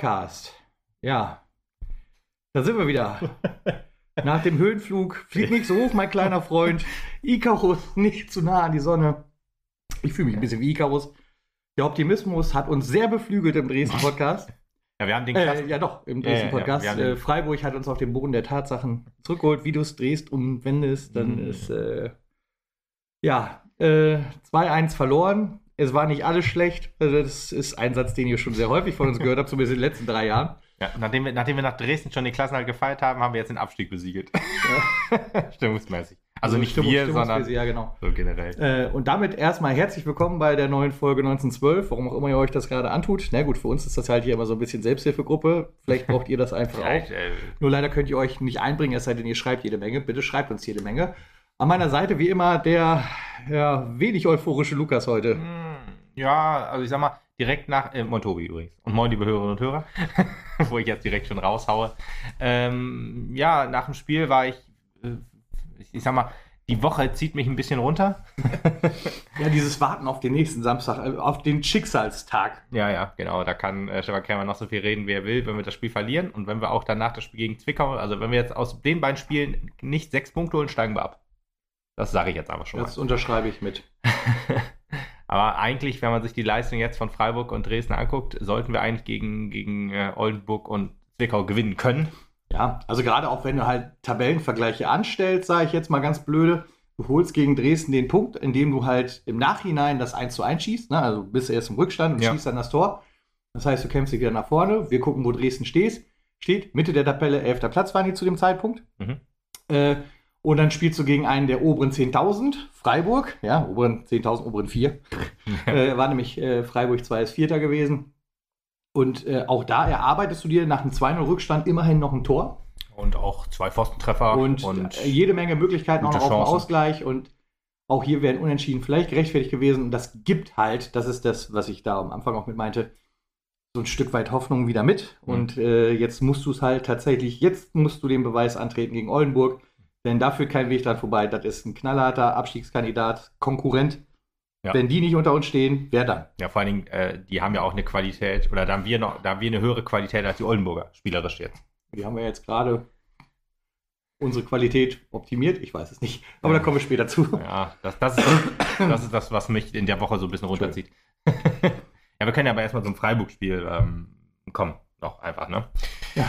Podcast. Ja, da sind wir wieder. Nach dem Höhenflug, flieg nicht so hoch, mein kleiner Freund. Icarus, nicht zu nah an die Sonne. Ich fühle mich ein bisschen wie Icarus. Der Optimismus hat uns sehr beflügelt im Dresden-Podcast. Ja, wir haben den Äh, Klassen. ja, doch, im Ja, ja, ja, Dresden-Podcast. äh, Freiburg hat uns auf den Boden der Tatsachen zurückgeholt. Wie du es drehst und wendest, dann Mhm. ist, äh, ja, äh, 2-1 verloren. Es war nicht alles schlecht. Also das ist ein Satz, den ihr schon sehr häufig von uns gehört habt, zumindest in den letzten drei Jahren. Ja, nachdem, wir, nachdem wir nach Dresden schon den Klassenhalt gefeiert haben, haben wir jetzt den Abstieg besiegelt. Stimmungsmäßig. Also nicht Stimmung- wir, sondern Ja, genau. so generell. Äh, und damit erstmal herzlich willkommen bei der neuen Folge 1912, warum auch immer ihr euch das gerade antut. Na gut, für uns ist das halt hier immer so ein bisschen Selbsthilfegruppe. Vielleicht braucht ihr das einfach auch. Äh, Nur leider könnt ihr euch nicht einbringen, es sei denn, ihr schreibt jede Menge. Bitte schreibt uns jede Menge. An meiner Seite wie immer der ja, wenig euphorische Lukas heute. hm, ja, also ich sag mal, direkt nach, äh, moin Tobi übrigens. Und moin liebe Hörerinnen und Hörer, wo ich jetzt direkt schon raushaue. Ähm, ja, nach dem Spiel war ich, äh, ich, sag mal, die Woche zieht mich ein bisschen runter. Ja, dieses Warten auf den nächsten Samstag, äh, auf den Schicksalstag. Ja, ja, genau. Da kann äh, Stefan Krämer noch so viel reden, wie er will, wenn wir das Spiel verlieren. Und wenn wir auch danach das Spiel gegen Zwickau, also wenn wir jetzt aus den beiden Spielen nicht sechs Punkte holen, steigen wir ab. Das sage ich jetzt einfach schon mal. Das unterschreibe ich mit. Aber eigentlich, wenn man sich die Leistung jetzt von Freiburg und Dresden anguckt, sollten wir eigentlich gegen, gegen äh, Oldenburg und Zwickau gewinnen können. Ja, also gerade auch wenn du halt Tabellenvergleiche anstellst, sage ich jetzt mal ganz blöde, du holst gegen Dresden den Punkt, indem du halt im Nachhinein das 1 zu 1 schießt, ne? also bist du erst im Rückstand und Ja. schießt dann das Tor. Das heißt, du kämpfst dich wieder nach vorne. Wir gucken, wo Dresden stehst. steht. Mitte der Tabelle, 11. Platz waren die zu dem Zeitpunkt. Mhm. Äh, und dann spielst du gegen einen der oberen 10.000, Freiburg, ja, oberen 10.000, oberen 4. äh, war nämlich äh, Freiburg 2 ist Vierter gewesen. Und äh, auch da erarbeitest du dir nach einem 2-0-Rückstand immerhin noch ein Tor. Und auch zwei Pfostentreffer. und, äh, jede Menge Möglichkeiten auch noch auf den. Ausgleich. Und auch hier wären Unentschieden vielleicht gerechtfertigt gewesen. Und das gibt halt, das ist das, was ich da am Anfang auch mit meinte, so ein Stück weit Hoffnung wieder mit. Mhm. Und äh, jetzt musst du es halt tatsächlich, jetzt musst du den Beweis antreten gegen Oldenburg. Denn da führt kein Weg dran vorbei. Das ist ein knallharter Abstiegskandidat, Konkurrent. Ja. Wenn die nicht unter uns stehen, wer dann? ja, vor allen Dingen, äh, die haben ja auch eine Qualität, oder da haben wir noch, da haben wir eine höhere Qualität als die Oldenburger, spielerisch jetzt. Die haben wir jetzt gerade unsere Qualität optimiert. Ich weiß es nicht. Aber Ja. da kommen wir später zu. Ja, das, das, ist, das ist das, was mich in der Woche so ein bisschen runterzieht. ja, wir können ja aber erstmal zum Freiburg-Spiel ähm, kommen. Noch einfach, ne? Ja.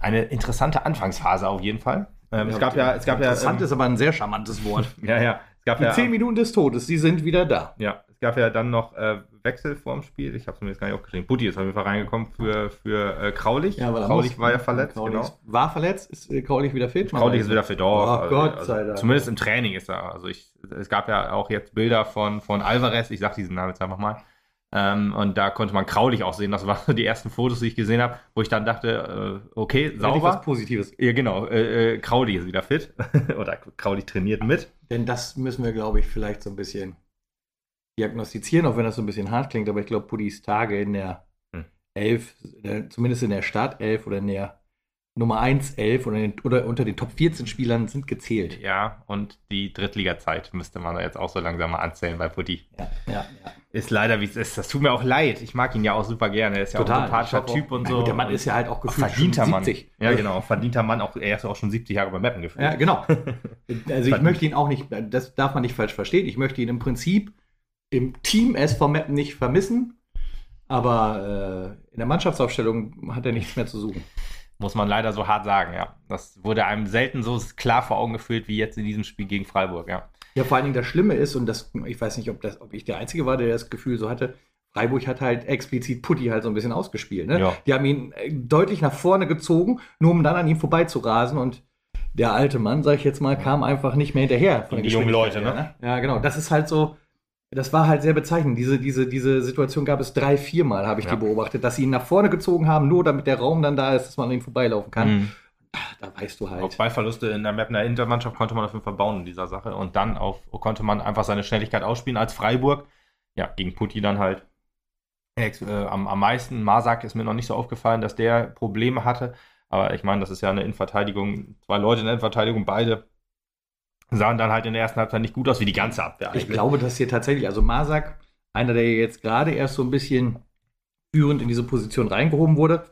Eine interessante Anfangsphase auf jeden Fall. Ähm, es gab ja, es gab ja. Interessant ähm, ist aber ein sehr charmantes Wort. ja, ja. Es gab Die ja, zehn Minuten des Todes, die sind wieder da. ja, es gab ja dann noch äh, Wechsel vorm Spiel. Ich habe es mir jetzt gar nicht aufgeschrieben. Butti ist auf jeden Fall reingekommen für, für äh, Kraulich. Kraulich war ja verletzt, Kraulich genau. War verletzt, ist äh, Kraulich wieder fit? Kraulich ist wieder fit. Oh, Doch, Gott sei Dank. Zumindest im Training ist er. Also ich, es gab ja auch jetzt Bilder von, von Alvarez, ich sag diesen Namen jetzt einfach mal. Ähm, und da konnte man Kraulich auch sehen. Das waren so die ersten Fotos, die ich gesehen habe, wo ich dann dachte, äh, okay, was sauber. Positives. Ja, genau. Äh, äh, Kraulich ist wieder fit. Oder Kraulich trainiert mit. Denn das müssen wir, glaube ich, vielleicht so ein bisschen diagnostizieren, auch wenn das so ein bisschen hart klingt. Aber ich glaube, Pudis Tage in der Hm. 11, äh, zumindest in der Startelf oder in der Nummer 1, 11 oder, in, oder unter den Top 14 Spielern sind gezählt. Ja, und die Drittliga-Zeit müsste man jetzt auch so langsam mal anzählen bei Putti. Ja, ja, ja. Ist leider, wie es ist. Das tut mir auch leid. Ich mag ihn ja auch super gerne. Er ist ja auch ein sympathischer auch- Typ und so. gut, der Mann ist ja halt auch auch gefühlt verdienter schon Mann. 70. Ja, genau. Verdienter Mann. Auch, er ist ja auch schon 70 Jahre bei Mappen gefühlt. Ja, genau. Also ich möchte ihn auch nicht, das darf man nicht falsch verstehen. Ich möchte ihn im Prinzip im Team SV Meppen nicht vermissen, aber äh, in der Mannschaftsaufstellung hat er nichts mehr zu suchen. Muss man leider so hart sagen, ja. Das wurde einem selten so klar vor Augen geführt wie jetzt in diesem Spiel gegen Freiburg, ja. Ja, vor allen Dingen das Schlimme ist, und das, ich weiß nicht, ob, das, ob ich der Einzige war, der das Gefühl so hatte, Freiburg hat halt explizit Putti halt so ein bisschen ausgespielt. Ne? Ja. Die haben ihn äh, deutlich nach vorne gezogen, nur um dann an ihm vorbeizurasen und der alte Mann, sag ich jetzt mal, kam einfach nicht mehr hinterher. Die der jungen Leute, her, Ja, genau. Das ist halt so, das war halt sehr bezeichnend. Diese, diese, diese Situation gab es drei, viermal, habe ich Ja. die beobachtet, dass sie ihn nach vorne gezogen haben, nur damit der Raum dann da ist, dass man an ihm vorbeilaufen kann. Mhm. Da weißt du Auch halt. zwei Verluste in der Mapner Intermannschaft konnte man auf jeden Fall bauen in dieser Sache. Und dann auf, konnte man einfach seine Schnelligkeit ausspielen als Freiburg. Ja, gegen Putti dann halt äh, am, am meisten. Marsak ist mir noch nicht so aufgefallen, dass der Probleme hatte. Aber ich meine, das ist ja eine Innenverteidigung, zwei Leute in der Innenverteidigung, beide sahen dann halt in der ersten Halbzeit nicht gut aus, wie die ganze Abwehr Ich glaube, dass hier tatsächlich, also Masak, einer, der jetzt gerade erst so ein bisschen führend in diese Position reingehoben wurde.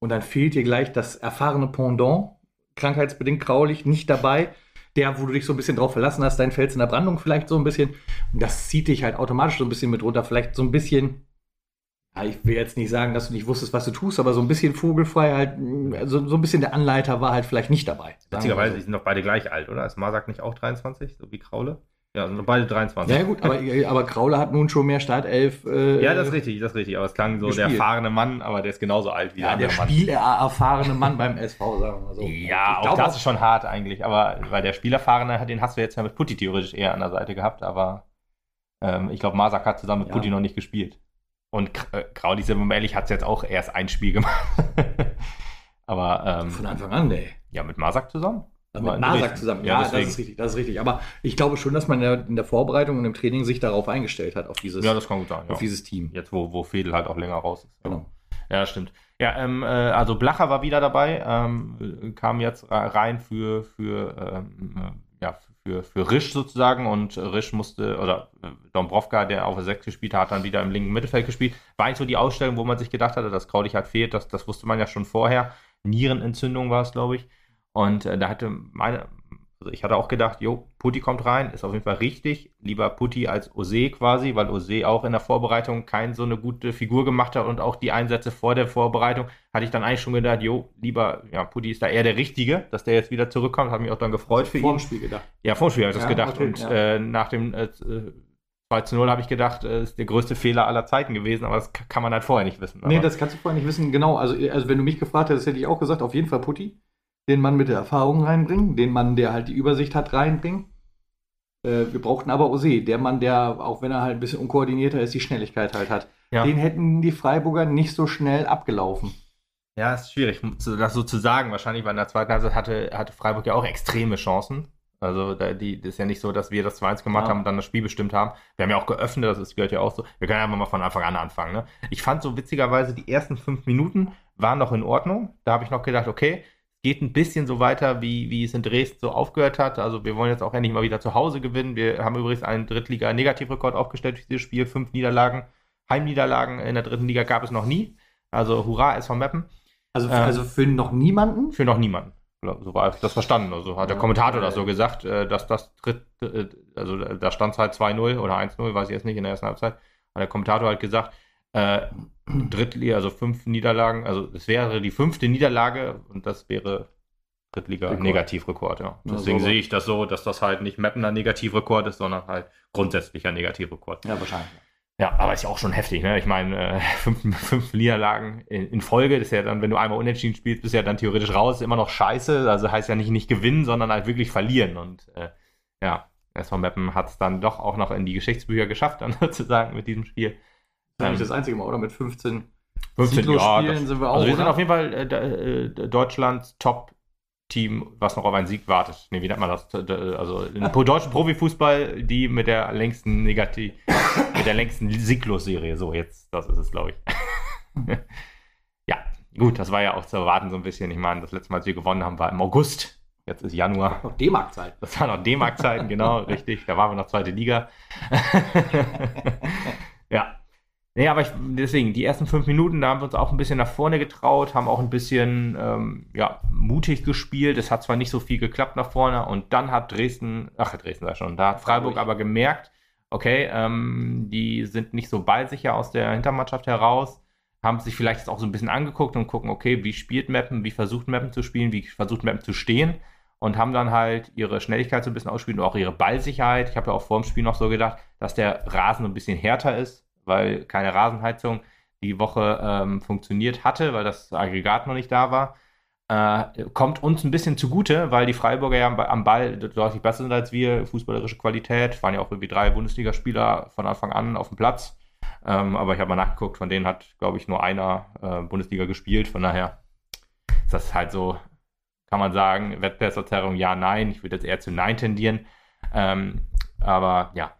Und dann fehlt dir gleich das erfahrene Pendant, krankheitsbedingt graulich, nicht dabei. Der, wo du dich so ein bisschen drauf verlassen hast, dein Fels in der Brandung vielleicht so ein bisschen. Und das zieht dich halt automatisch so ein bisschen mit runter. Vielleicht so ein bisschen, ich will jetzt nicht sagen, dass du nicht wusstest, was du tust, aber so ein bisschen vogelfrei halt, also so ein bisschen der Anleiter war halt vielleicht nicht dabei. Witzigerweise, die sind doch beide gleich alt, oder? Ist Marsak nicht auch 23, so wie Kraule? Ja, sind beide 23. Ja, gut, aber, aber Kraule hat nun schon mehr Startelf. Äh, ja, das ist richtig, das ist richtig. Aber es klang so gespielt. der erfahrene Mann, aber der ist genauso alt wie ja, der, der spielerfahrene Mann beim SV, sagen wir mal so. Ja, auch das ist schon hart eigentlich. Aber weil der Spielerfahrene, den hast du jetzt ja mit Putti theoretisch eher an der Seite gehabt. Aber ähm, ich glaube, Masak hat zusammen mit ja. Putti noch nicht gespielt. Und äh, Krauli, sind wir ehrlich, hat es jetzt auch erst ein Spiel gemacht. aber ähm, von Anfang an, ey. Ja, mit Masak zusammen. Mit Nasak zusammen. Ja, ja das ist richtig, das ist richtig. Aber ich glaube schon, dass man in der Vorbereitung und im Training sich darauf eingestellt hat, auf dieses, ja, das kann gut sein, auf ja. dieses Team. Jetzt, wo, wo Fedel halt auch länger raus ist. Genau. Ja, stimmt. Ja, ähm, äh, also Blacher war wieder dabei, ähm, kam jetzt rein für, für, ähm, äh, ja, für, für Risch sozusagen und Risch musste, oder äh, Dombrovka, der auf der 6 gespielt hat, dann wieder im linken Mittelfeld gespielt. War eigentlich so die Ausstellung, wo man sich gedacht hatte, dass Kraulich halt fehlt, das, das wusste man ja schon vorher. Nierenentzündung war es, glaube ich. Und äh, da hatte meine, also ich hatte auch gedacht, jo, Putti kommt rein, ist auf jeden Fall richtig. Lieber Putti als Ose quasi, weil Ose auch in der Vorbereitung keine so eine gute Figur gemacht hat und auch die Einsätze vor der Vorbereitung hatte ich dann eigentlich schon gedacht, jo, lieber, ja, Putti ist da eher der Richtige, dass der jetzt wieder zurückkommt, hat mich auch dann gefreut also für ihn. Vor dem Spiel gedacht. Ja, vor dem Spiel habe ich ja, das gedacht. Und ja. äh, nach dem äh, 2 zu 0 habe ich gedacht, äh, ist der größte Fehler aller Zeiten gewesen, aber das kann man halt vorher nicht wissen. Aber nee, das kannst du vorher nicht wissen, genau. Also, also wenn du mich gefragt hättest, hätte ich auch gesagt, auf jeden Fall Putti den Mann mit der Erfahrung reinbringen, den Mann, der halt die Übersicht hat, reinbringen. Äh, wir brauchten aber Ose, der Mann, der, auch wenn er halt ein bisschen unkoordinierter ist, die Schnelligkeit halt hat. Ja. Den hätten die Freiburger nicht so schnell abgelaufen. Ja, ist schwierig, das so zu sagen. Wahrscheinlich, weil in der zweiten Halbzeit hatte, hatte Freiburg ja auch extreme Chancen. Also da, die, das ist ja nicht so, dass wir das 2-1 gemacht ja. haben und dann das Spiel bestimmt haben. Wir haben ja auch geöffnet, das ist, gehört ja auch so. Wir können einfach mal von Anfang an anfangen. Ne? Ich fand so witzigerweise, die ersten fünf Minuten waren noch in Ordnung. Da habe ich noch gedacht, okay, geht ein bisschen so weiter, wie, wie es in Dresden so aufgehört hat. Also wir wollen jetzt auch endlich mal wieder zu Hause gewinnen. Wir haben übrigens einen Drittliga-Negativrekord aufgestellt für dieses Spiel. Fünf Niederlagen, Heimniederlagen in der dritten Liga gab es noch nie. Also hurra, SV Meppen. Also, ähm, also für noch niemanden? Für noch niemanden. So war das verstanden. Also hat der Kommentator das so gesagt, äh, dass das dritt, äh, also da stand es halt 2-0 oder 1-0, weiß ich jetzt nicht in der ersten Halbzeit. Hat der Kommentator halt gesagt, äh, Drittliga, also fünf Niederlagen, also es wäre die fünfte Niederlage und das wäre Drittliga-Negativrekord, ja. Deswegen sehe ich das so, dass das halt nicht Mappener Negativrekord ist, sondern halt grundsätzlicher Negativrekord. Ja, wahrscheinlich. Ja, aber ist ja auch schon heftig, ne? Ich meine, äh, fünf, fünf Niederlagen in, in, Folge, das ist ja dann, wenn du einmal unentschieden spielst, bist du ja dann theoretisch raus, immer noch scheiße. Also heißt ja nicht nicht gewinnen, sondern halt wirklich verlieren. Und äh, ja, SV Meppen hat es dann doch auch noch in die Geschichtsbücher geschafft, dann sozusagen mit diesem Spiel. Das ist nicht das einzige Mal, oder? Mit 15, 15 ja, das, sind wir auch. Also wir oder? sind auf jeden Fall äh, äh, Deutschlands Top-Team, was noch auf einen Sieg wartet. Nee, wie nennt man das? Also im deutschen Profifußball, die mit der längsten Negativ, mit der längsten Sieglos-Serie. So, jetzt, das ist es, glaube ich. ja, gut, das war ja auch zu erwarten so ein bisschen. Ich meine, das letzte Mal, als wir gewonnen haben, war im August. Jetzt ist Januar. Noch D-Mark-Zeit. Das war noch D-Mark-Zeiten, genau, richtig. Da waren wir noch zweite Liga. ja, Nee, aber ich, deswegen, die ersten fünf Minuten, da haben wir uns auch ein bisschen nach vorne getraut, haben auch ein bisschen ähm, ja, mutig gespielt. Es hat zwar nicht so viel geklappt nach vorne und dann hat Dresden, ach, Dresden war schon, da hat Freiburg aber gemerkt, okay, ähm, die sind nicht so ballsicher aus der Hintermannschaft heraus, haben sich vielleicht jetzt auch so ein bisschen angeguckt und gucken, okay, wie spielt Mappen, wie versucht Mappen zu spielen, wie versucht Mappen zu stehen und haben dann halt ihre Schnelligkeit so ein bisschen ausspielen und auch ihre Ballsicherheit. Ich habe ja auch vor dem Spiel noch so gedacht, dass der Rasen ein bisschen härter ist weil keine Rasenheizung die Woche ähm, funktioniert hatte, weil das Aggregat noch nicht da war. Äh, kommt uns ein bisschen zugute, weil die Freiburger ja am Ball deutlich besser sind als wir. Fußballerische Qualität. Waren ja auch irgendwie drei Bundesligaspieler von Anfang an auf dem Platz. Ähm, aber ich habe mal nachgeguckt, von denen hat, glaube ich, nur einer äh, Bundesliga gespielt. Von daher ist das halt so, kann man sagen, Wettbewerbsverzerrung ja, nein. Ich würde jetzt eher zu nein tendieren. Ähm, aber ja,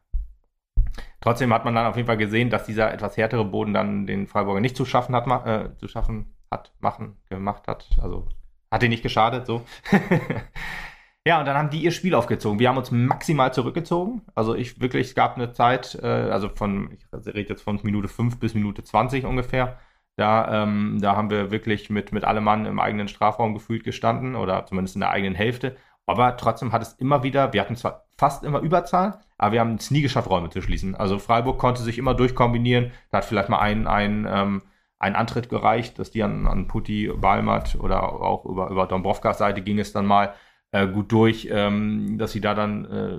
Trotzdem hat man dann auf jeden Fall gesehen, dass dieser etwas härtere Boden dann den Freiburger nicht zu schaffen hat, äh, zu schaffen hat, machen, gemacht hat. Also hat ihn nicht geschadet, so. ja, und dann haben die ihr Spiel aufgezogen. Wir haben uns maximal zurückgezogen. Also ich wirklich, es gab eine Zeit, äh, also von, ich rede jetzt von Minute 5 bis Minute 20 ungefähr. Da, ähm, da haben wir wirklich mit, mit allem Mann im eigenen Strafraum gefühlt gestanden oder zumindest in der eigenen Hälfte. Aber trotzdem hat es immer wieder, wir hatten zwar fast immer Überzahl, aber wir haben es nie geschafft, Räume zu schließen. Also Freiburg konnte sich immer durchkombinieren. Da hat vielleicht mal ein, ein, ähm, ein Antritt gereicht, dass die an, an Putti, Balmat oder auch über, über Dombrovkas Seite ging es dann mal äh, gut durch, ähm, dass sie da dann äh,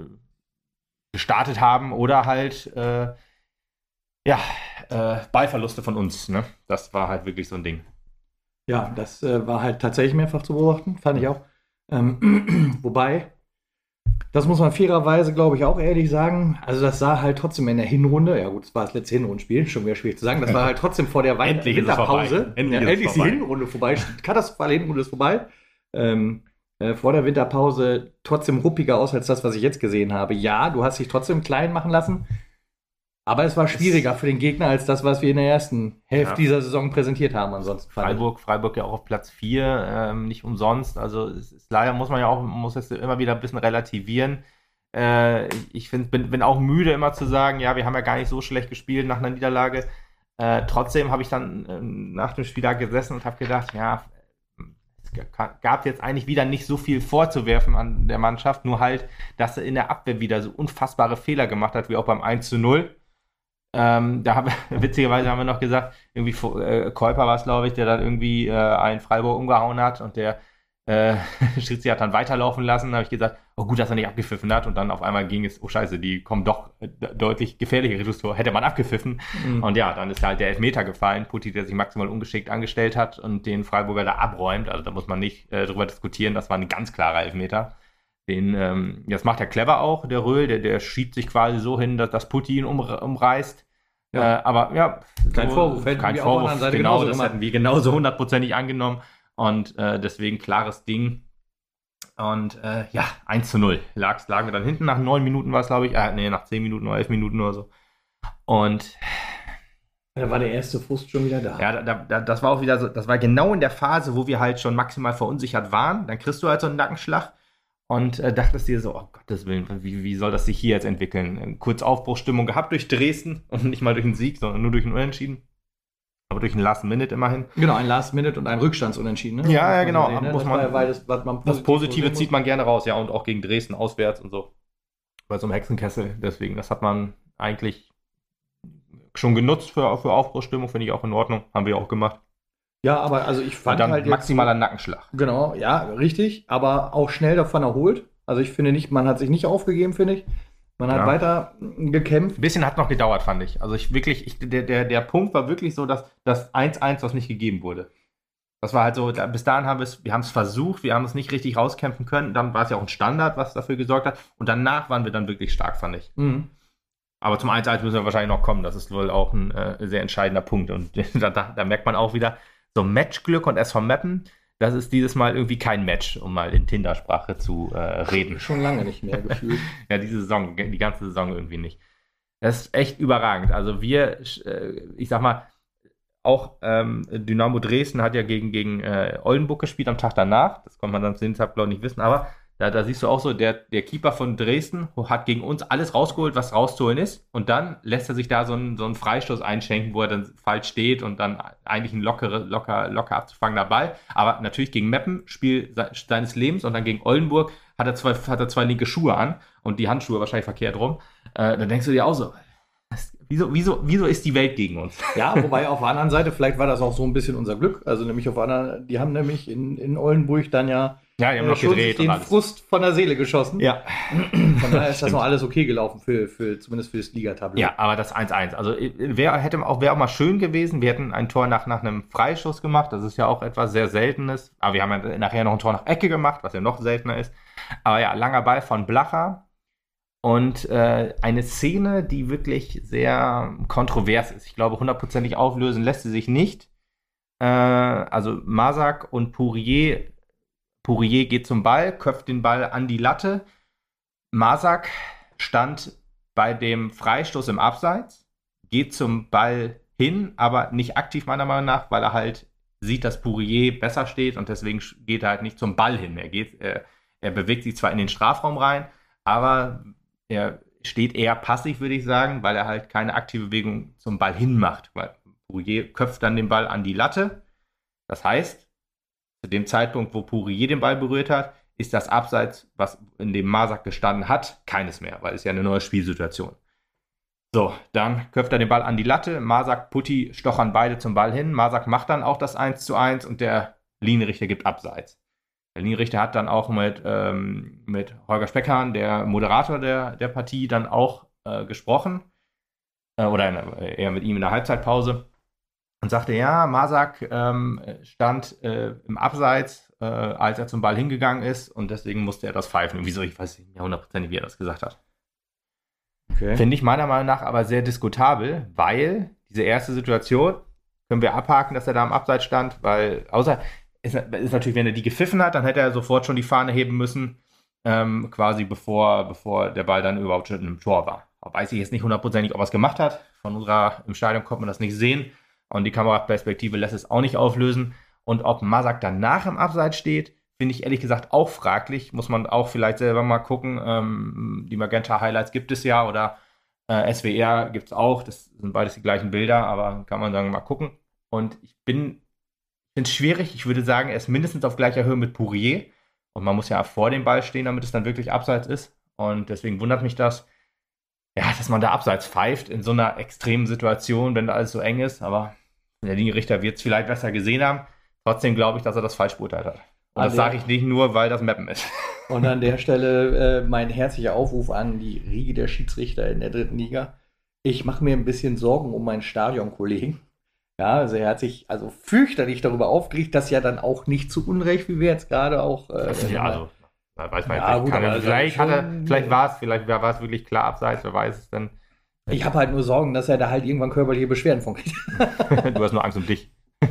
gestartet haben oder halt äh, ja, äh, Ballverluste von uns. Ne? Das war halt wirklich so ein Ding. Ja, das äh, war halt tatsächlich mehrfach zu beobachten, fand ich auch. Ähm, wobei, das muss man fairerweise, glaube ich, auch ehrlich sagen. Also, das sah halt trotzdem in der Hinrunde, ja gut, das war das letzte Hinrundenspiel, schon wieder schwierig zu sagen. Das war halt trotzdem vor der Wei Endlich Winterpause. vorbei. Endlich ja, endlich ist die. Hinrunde vorbei. Katastrophale Hinrunde ist vorbei. Ähm, äh, vor der Winterpause trotzdem ruppiger aus als das, was ich jetzt gesehen habe. Ja, du hast dich trotzdem klein machen lassen. Aber es war schwieriger für den Gegner als das, was wir in der ersten Hälfte Ja. dieser Saison präsentiert haben. Ansonsten. Freiburg, Freiburg ja auch auf Platz 4, ähm, nicht umsonst. Also es ist leider muss man ja auch, muss es immer wieder ein bisschen relativieren. Äh, ich ich find, bin, bin auch müde immer zu sagen, ja, wir haben ja gar nicht so schlecht gespielt nach einer Niederlage. Äh, trotzdem habe ich dann ähm, nach dem Spiel da gesessen und habe gedacht, ja, es ga- gab jetzt eigentlich wieder nicht so viel vorzuwerfen an der Mannschaft, nur halt, dass er in der Abwehr wieder so unfassbare Fehler gemacht hat, wie auch beim 1 zu 0. Ähm, da haben wir, witzigerweise haben wir noch gesagt, irgendwie äh, Käuper war es, glaube ich, der dann irgendwie äh, einen Freiburg umgehauen hat und der äh, Schritzi hat dann weiterlaufen lassen. Da habe ich gesagt, oh gut, dass er nicht abgepfiffen hat und dann auf einmal ging es, oh scheiße, die kommen doch äh, deutlich gefährlichere Tor. Hätte man abgepfiffen. Mhm. Und ja, dann ist halt der Elfmeter gefallen. Putti, der sich maximal ungeschickt angestellt hat und den Freiburger da abräumt. Also da muss man nicht äh, drüber diskutieren. Das war ein ganz klarer Elfmeter. Den, ähm, das macht er clever auch, der Röhl. Der, der schiebt sich quasi so hin, dass das Putti ihn um, umreißt. Ja. Äh, aber ja, Kein Vorwurf, hätten kein wir auf der Vorwurf. Seite genau, genauso das gemacht. hätten wir genauso hundertprozentig angenommen. Und äh, deswegen klares Ding. Und äh, ja, 1 zu 0 lag, lagen wir dann hinten. Nach neun Minuten war es, glaube ich. Äh, nee, nach zehn Minuten oder elf Minuten oder so. Und Da war der erste Frust schon wieder da. ja, da, da, das war auch wieder so, das war genau in der Phase, wo wir halt schon maximal verunsichert waren. Dann kriegst du halt so einen Nackenschlag und äh, dachtest dir so, oh Gottes Willen, wie, wie soll das sich hier jetzt entwickeln? Äh, Kurz Aufbruchstimmung gehabt durch Dresden und nicht mal durch einen Sieg, sondern nur durch einen Unentschieden. Aber durch einen Last Minute immerhin. Genau, ein Last Minute und ein Rückstandsunentschieden. Ne? Ja, ja, genau. sehen, ne? Das man- war was man Das positiv Positive zieht man gerne raus, ja, und auch gegen Dresden auswärts und so. Bei so einem Hexenkessel. Deswegen, das hat man eigentlich schon genutzt für, für Aufbruchstimmung, finde ich auch in Ordnung. Haben wir auch gemacht. Ja, aber also ich fand dann halt jetzt, maximaler Nackenschlag. Genau, ja, richtig, aber auch schnell davon erholt. Also ich finde nicht, man hat sich nicht aufgegeben, finde ich. Man hat Ja. weiter gekämpft. Ein bisschen hat noch gedauert, fand ich. Also ich wirklich, ich, der, der, der Punkt war wirklich so, dass das 1-1, was nicht gegeben wurde. Das war halt so, da, bis dahin haben wir es, wir haben es versucht, wir haben es nicht richtig rauskämpfen können. Dann war es ja auch ein Standard, was dafür gesorgt hat. Und danach waren wir dann wirklich stark, fand ich. Mhm. Aber zum 1-1 müssen wir wahrscheinlich noch kommen. Das ist wohl auch ein äh, sehr entscheidender Punkt. Und da, da, da merkt man auch wieder, so Matchglück und SV Mappen, das ist dieses Mal irgendwie kein Match, um mal in Tinder-Sprache zu äh, reden. Schon lange nicht mehr gefühlt. Ja, diese Saison, die ganze Saison irgendwie nicht. Das ist echt überragend. Also wir, äh, ich sag mal, auch ähm, Dynamo Dresden hat ja gegen, gegen äh, Oldenburg gespielt am Tag danach. Das konnte man dann zu dem Zeitpunkt nicht wissen. Aber da, da siehst du auch so, der, der Keeper von Dresden hat gegen uns alles rausgeholt, was rauszuholen ist. Und dann lässt er sich da so einen, so einen Freistoß einschenken, wo er dann falsch steht und dann eigentlich ein lockere, locker, locker abzufangender Ball. Aber natürlich gegen Meppen, Spiel se- seines Lebens. Und dann gegen Oldenburg hat er zwei, hat er zwei linke Schuhe an und die Handschuhe wahrscheinlich verkehrt rum. Äh, dann denkst du dir auch so, wieso, wieso, wieso ist die Welt gegen uns? Ja, wobei auf der anderen Seite, vielleicht war das auch so ein bisschen unser Glück. Also nämlich auf einer, die haben nämlich in, in Oldenburg dann ja Ja, die haben äh, noch gedreht den. Frust von der Seele geschossen. Ja. Von daher ist das noch alles okay gelaufen für, für zumindest für das Ligatableau. Ja, aber das 1-1. Also wäre hätte auch, wär auch mal schön gewesen. Wir hätten ein Tor nach, nach einem Freischuss gemacht. Das ist ja auch etwas sehr Seltenes. Aber wir haben ja nachher noch ein Tor nach Ecke gemacht, was ja noch seltener ist. Aber ja, langer Ball von Blacher. Und äh, eine Szene, die wirklich sehr kontrovers ist. Ich glaube, hundertprozentig auflösen lässt sie sich nicht. Äh, also Masak und Pourier. Pourier geht zum Ball, köpft den Ball an die Latte. Masak stand bei dem Freistoß im Abseits, geht zum Ball hin, aber nicht aktiv meiner Meinung nach, weil er halt sieht, dass Pourier besser steht und deswegen geht er halt nicht zum Ball hin. Er geht, äh, er bewegt sich zwar in den Strafraum rein, aber er steht eher passiv, würde ich sagen, weil er halt keine aktive Bewegung zum Ball hin macht. Weil Pourier köpft dann den Ball an die Latte. Das heißt, zu dem Zeitpunkt, wo Pourier den Ball berührt hat, ist das Abseits, was in dem Masak gestanden hat, keines mehr, weil es ja eine neue Spielsituation. So, dann köpft er den Ball an die Latte. Masak, Putti stochern beide zum Ball hin. Masak macht dann auch das 1 zu 1 und der Linienrichter gibt Abseits. Der Linienrichter hat dann auch mit, ähm, mit Holger Speckhahn, der Moderator der, der Partie, dann auch äh, gesprochen. Äh, oder eher mit ihm in der Halbzeitpause. Und sagte, ja, Masak ähm, stand äh, im Abseits, äh, als er zum Ball hingegangen ist und deswegen musste er das pfeifen. Und wieso, ich weiß nicht hundertprozentig, wie er das gesagt hat. Okay. Finde ich meiner Meinung nach aber sehr diskutabel, weil diese erste Situation können wir abhaken, dass er da am Abseits stand, weil außer ist, ist natürlich, wenn er die gepfiffen hat, dann hätte er sofort schon die Fahne heben müssen, ähm, quasi bevor, bevor der Ball dann überhaupt schon im Tor war. Weiß ich jetzt nicht hundertprozentig, ob er es gemacht hat. Von unserer, im Stadion konnte man das nicht sehen. Und die Kameraperspektive lässt es auch nicht auflösen. Und ob Masak danach im Abseits steht, finde ich ehrlich gesagt auch fraglich. Muss man auch vielleicht selber mal gucken. Ähm, die Magenta-Highlights gibt es ja oder äh, SWR gibt es auch. Das sind beides die gleichen Bilder, aber kann man sagen, mal gucken. Und ich bin, es schwierig. Ich würde sagen, er ist mindestens auf gleicher Höhe mit Pourier. Und man muss ja vor dem Ball stehen, damit es dann wirklich abseits ist. Und deswegen wundert mich das, ja, dass man da abseits pfeift in so einer extremen Situation, wenn da alles so eng ist. Aber der Linienrichter wird es vielleicht besser gesehen haben. Trotzdem glaube ich, dass er das falsch beurteilt hat. Und das sage ich nicht nur, weil das Mappen ist. Und an der Stelle äh, mein herzlicher Aufruf an die Riege der Schiedsrichter in der dritten Liga. Ich mache mir ein bisschen Sorgen um meinen Stadionkollegen. Ja, also er hat sich also fürchterlich darüber aufgeregt, dass ja dann auch nicht zu Unrecht, wie wir jetzt gerade auch. Äh, ja, also, weiß man ja, gut, also vielleicht, hatte, vielleicht war es, vielleicht war es wirklich klar abseits, wer weiß es denn. Ich habe halt nur Sorgen, dass er da halt irgendwann körperliche Beschwerden von kriegt. du hast nur Angst um dich.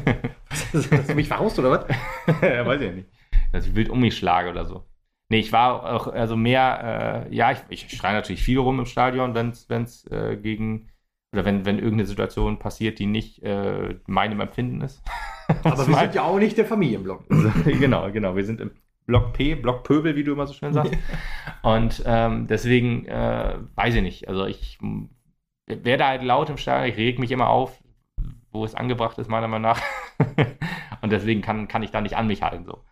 Hast du mich verhaust oder was? ja, weiß ich ja nicht. Dass ich wild um mich schlage oder so. Nee, ich war auch also mehr, äh, ja, ich, ich schreie natürlich viel rum im Stadion, wenn es äh, gegen, oder wenn, wenn irgendeine Situation passiert, die nicht äh, meinem Empfinden ist. Aber wir sind ja auch nicht der Familienblock. genau, genau. Wir sind im Block P, Block Pöbel, wie du immer so schön sagst. Und ähm, deswegen äh, weiß ich nicht. Also ich werde halt laut im Stadion, ich reg mich immer auf, wo es angebracht ist, meiner Meinung nach. Und deswegen kann, kann ich da nicht an mich halten. So.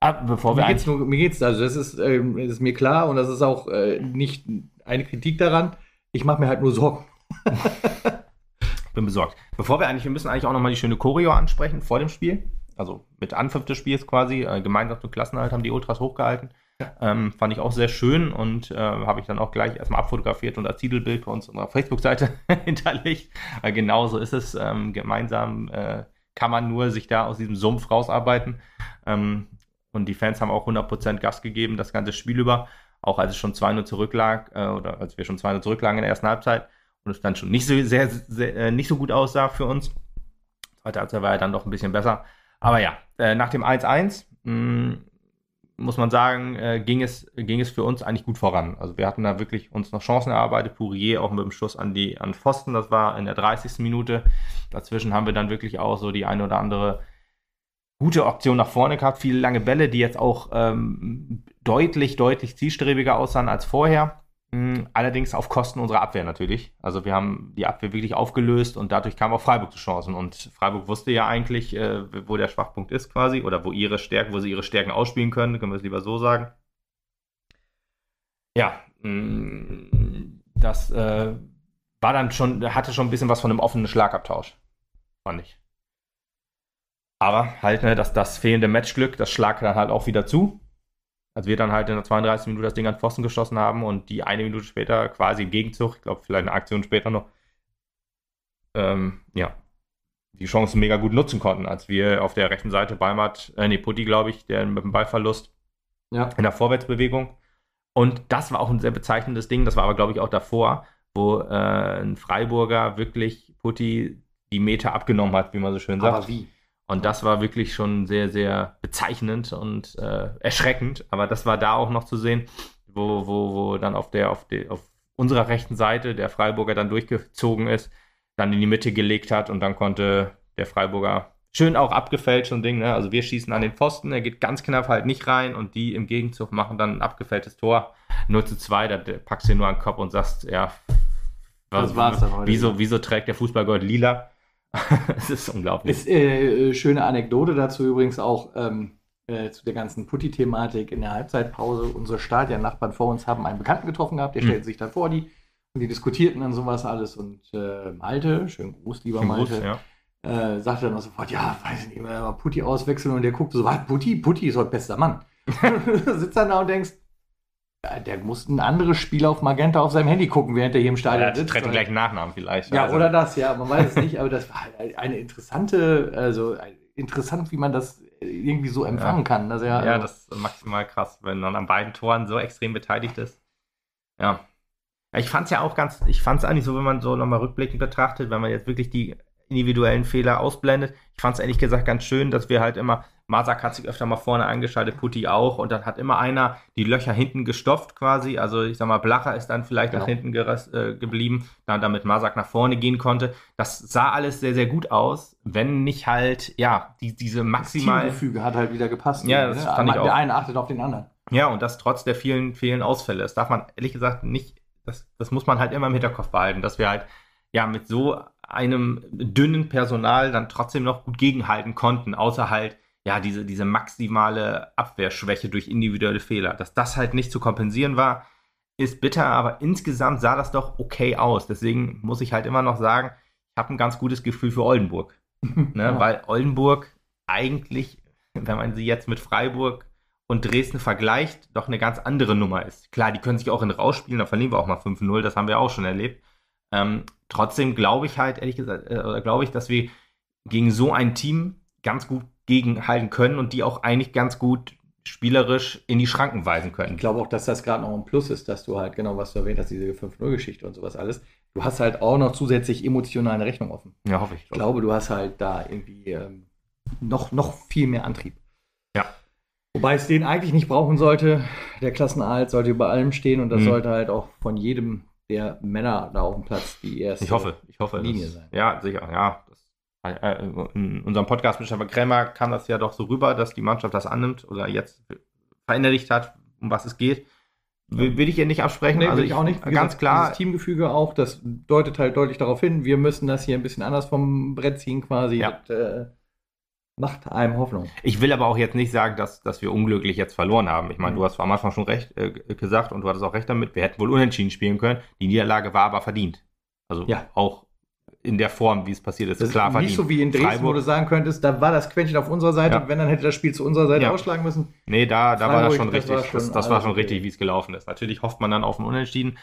Aber ah, bevor wir mir geht's, nur, mir geht's, also das ist, äh, ist mir klar und das ist auch äh, nicht eine Kritik daran. Ich mache mir halt nur Sorgen. Bin besorgt. Bevor wir eigentlich, wir müssen eigentlich auch nochmal die schöne Choreo ansprechen vor dem Spiel. Also mit Anpfiff des Spiels quasi. Äh, gemeinsam zum Klassenhalt haben die Ultras hochgehalten. Ähm, fand ich auch sehr schön und äh, habe ich dann auch gleich erstmal abfotografiert und als Titelbild bei uns auf unserer Facebook-Seite hinterlegt. Weil genauso ist es. Ähm, gemeinsam äh, kann man nur sich da aus diesem Sumpf rausarbeiten. Ähm, und die Fans haben auch 100% Gas gegeben, das ganze Spiel über. Auch als es schon 2-0 zurücklag, äh, oder als wir schon 2-0 zurücklagen in der ersten Halbzeit und es dann schon nicht so, sehr, sehr äh, nicht so gut aussah für uns. Zweite Halbzeit war ja dann doch ein bisschen besser. Aber ja, äh, nach dem 1-1 muss man sagen, äh, ging, es, ging es für uns eigentlich gut voran. Also wir hatten da wirklich uns noch Chancen erarbeitet. Pourier auch mit dem Schuss an die an Pfosten, das war in der 30. Minute. Dazwischen haben wir dann wirklich auch so die eine oder andere gute Option nach vorne gehabt. Viele lange Bälle, die jetzt auch ähm, deutlich, deutlich zielstrebiger aussahen als vorher. Hm, allerdings auf Kosten unserer Abwehr natürlich. Also wir haben die Abwehr wirklich aufgelöst und dadurch kam auch Freiburg zu Chancen. Und Freiburg wusste ja eigentlich, äh, wo der Schwachpunkt ist quasi oder wo ihre Stärken, wo sie ihre Stärken ausspielen können, können wir es lieber so sagen. Ja, hm, das äh, war dann schon, hatte schon ein bisschen was von einem offenen Schlagabtausch, fand ich. Aber halt, ne, das, das fehlende Matchglück, das schlag dann halt auch wieder zu als wir dann halt in der 32. Minute das Ding an Pfosten geschossen haben und die eine Minute später quasi im Gegenzug, ich glaube vielleicht eine Aktion später noch, ähm, ja, die Chancen mega gut nutzen konnten, als wir auf der rechten Seite Balmat, äh, nee, Putti, glaube ich, der mit dem Ballverlust ja. in der Vorwärtsbewegung. Und das war auch ein sehr bezeichnendes Ding, das war aber, glaube ich, auch davor, wo äh, ein Freiburger wirklich Putti die Meter abgenommen hat, wie man so schön sagt. Aber wie? Und das war wirklich schon sehr, sehr bezeichnend und äh, erschreckend. Aber das war da auch noch zu sehen, wo, wo, wo dann auf der, auf, der, auf unserer rechten Seite der Freiburger dann durchgezogen ist, dann in die Mitte gelegt hat und dann konnte der Freiburger schön auch abgefälscht so ein Ding. Ne? Also wir schießen an den Pfosten, er geht ganz knapp halt nicht rein und die im Gegenzug machen dann ein abgefälltes Tor. 0 zu 2, da packst du nur an den Kopf und sagst, ja, was, das war's dann heute. Wieso, wieso trägt der Fußballgott lila? Es ist unglaublich. Ist äh, äh, schöne Anekdote dazu übrigens auch ähm, äh, zu der ganzen Putti-Thematik in der Halbzeitpause. Unsere Stadion-Nachbarn vor uns haben einen Bekannten getroffen gehabt, der Hm. stellte sich dann vor die und die diskutierten dann sowas alles und äh, Malte, schönen Gruß, lieber Schönen Malte, Gruß, ja. äh, sagte dann auch sofort, ja, weiß ich nicht, mal Putti auswechseln und der guckte so, was, Putti? Putti ist heute bester Mann. sitzt dann da und denkst, der muss ein anderes Spiel auf Magenta auf seinem Handy gucken, während er hier im Stadion Ja, sitzt. trägt den gleichen Nachnamen vielleicht. Ja, Also, oder das, ja, man weiß es nicht, aber das war halt eine interessante, also interessant, wie man das irgendwie so empfangen kann. Dass er, Ja, also, das ist maximal krass, wenn man an beiden Toren so extrem beteiligt ist. Ja. Ja, Ich fand es ja auch ganz, ich fand es eigentlich so, wenn man so nochmal rückblickend betrachtet, wenn man jetzt wirklich die individuellen Fehler ausblendet. Ich fand es ehrlich gesagt ganz schön, dass wir halt immer, Masak hat sich öfter mal vorne eingeschaltet, Putti auch, und dann hat immer einer die Löcher hinten gestopft quasi. Also ich sag mal, Blacher ist dann vielleicht nach Genau. hinten geres- äh, geblieben, dann damit Masak nach vorne gehen konnte. Das sah alles sehr, sehr gut aus, wenn nicht halt, ja, die, diese das maximal. Teamgefüge hat halt wieder gepasst. Ja, das ne? fand ich der auch. eine achtet auf den anderen. Ja, und das trotz der vielen, vielen Ausfälle. Das darf man ehrlich gesagt nicht, das, das muss man halt immer im Hinterkopf behalten, dass wir halt ja mit so einem dünnen Personal dann trotzdem noch gut gegenhalten konnten, außer halt ja diese, diese maximale Abwehrschwäche durch individuelle Fehler. Dass das halt nicht zu kompensieren war, ist bitter, aber insgesamt sah das doch okay aus. Deswegen muss ich halt immer noch sagen, ich habe ein ganz gutes Gefühl für Oldenburg. Ne? Ja. Weil Oldenburg eigentlich, wenn man sie jetzt mit Freiburg und Dresden vergleicht, doch eine ganz andere Nummer ist. Klar, die können sich auch in rausspielen, da verlieren wir auch mal 5-0, das haben wir auch schon erlebt. Ähm, trotzdem glaube ich halt, ehrlich gesagt, äh, oder glaube ich, dass wir gegen so ein Team ganz gut gegenhalten können und die auch eigentlich ganz gut spielerisch in die Schranken weisen können. Ich glaube auch, dass das gerade noch ein Plus ist, dass du halt, genau was du erwähnt hast, diese 5-0-Geschichte und sowas alles. Du hast halt auch noch zusätzlich emotional eine Rechnung offen. Ja, hoffe ich. Ich glaube, du hast halt da irgendwie ähm, noch, noch viel mehr Antrieb. Ja. Wobei es den eigentlich nicht brauchen sollte. Der Klassenerhalt sollte über allem stehen und das Mhm. sollte halt auch von jedem der Männer da auf dem Platz die erste Ich hoffe, ich hoffe. Linie dass- sein. Ja, sicher, ja. Das, äh, in unserem Podcast mit Stefan Krämer kam das ja doch so rüber, dass die Mannschaft das annimmt oder jetzt verinnerlicht hat, um was es geht. Will, will ich ihr nicht absprechen. Nee, also will ich auch nicht. Wie Ganz gesagt, klar. Dieses Teamgefüge auch, das deutet halt deutlich darauf hin, wir müssen das hier ein bisschen anders vom Brett ziehen quasi. Ja. Das, äh, macht einem Hoffnung. Ich will aber auch jetzt nicht sagen, dass, dass wir unglücklich jetzt verloren haben. Ich meine, Mhm. du hast am Anfang schon recht äh, gesagt und du hattest auch recht damit. Wir hätten wohl unentschieden spielen können. Die Niederlage war aber verdient. Also Ja. auch in der Form, wie es passiert ist, Das klar ist verdient. nicht so wie in Dresden, wo Freiburg- du sagen könntest, da war das Quäntchen auf unserer Seite, Ja. wenn dann hätte das Spiel zu unserer Seite Ja. ausschlagen müssen. Nee, da, da war das schon das richtig. war Das, schon das, war alles schon richtig, wie es gelaufen ist. Natürlich hofft man dann auf ein Unentschieden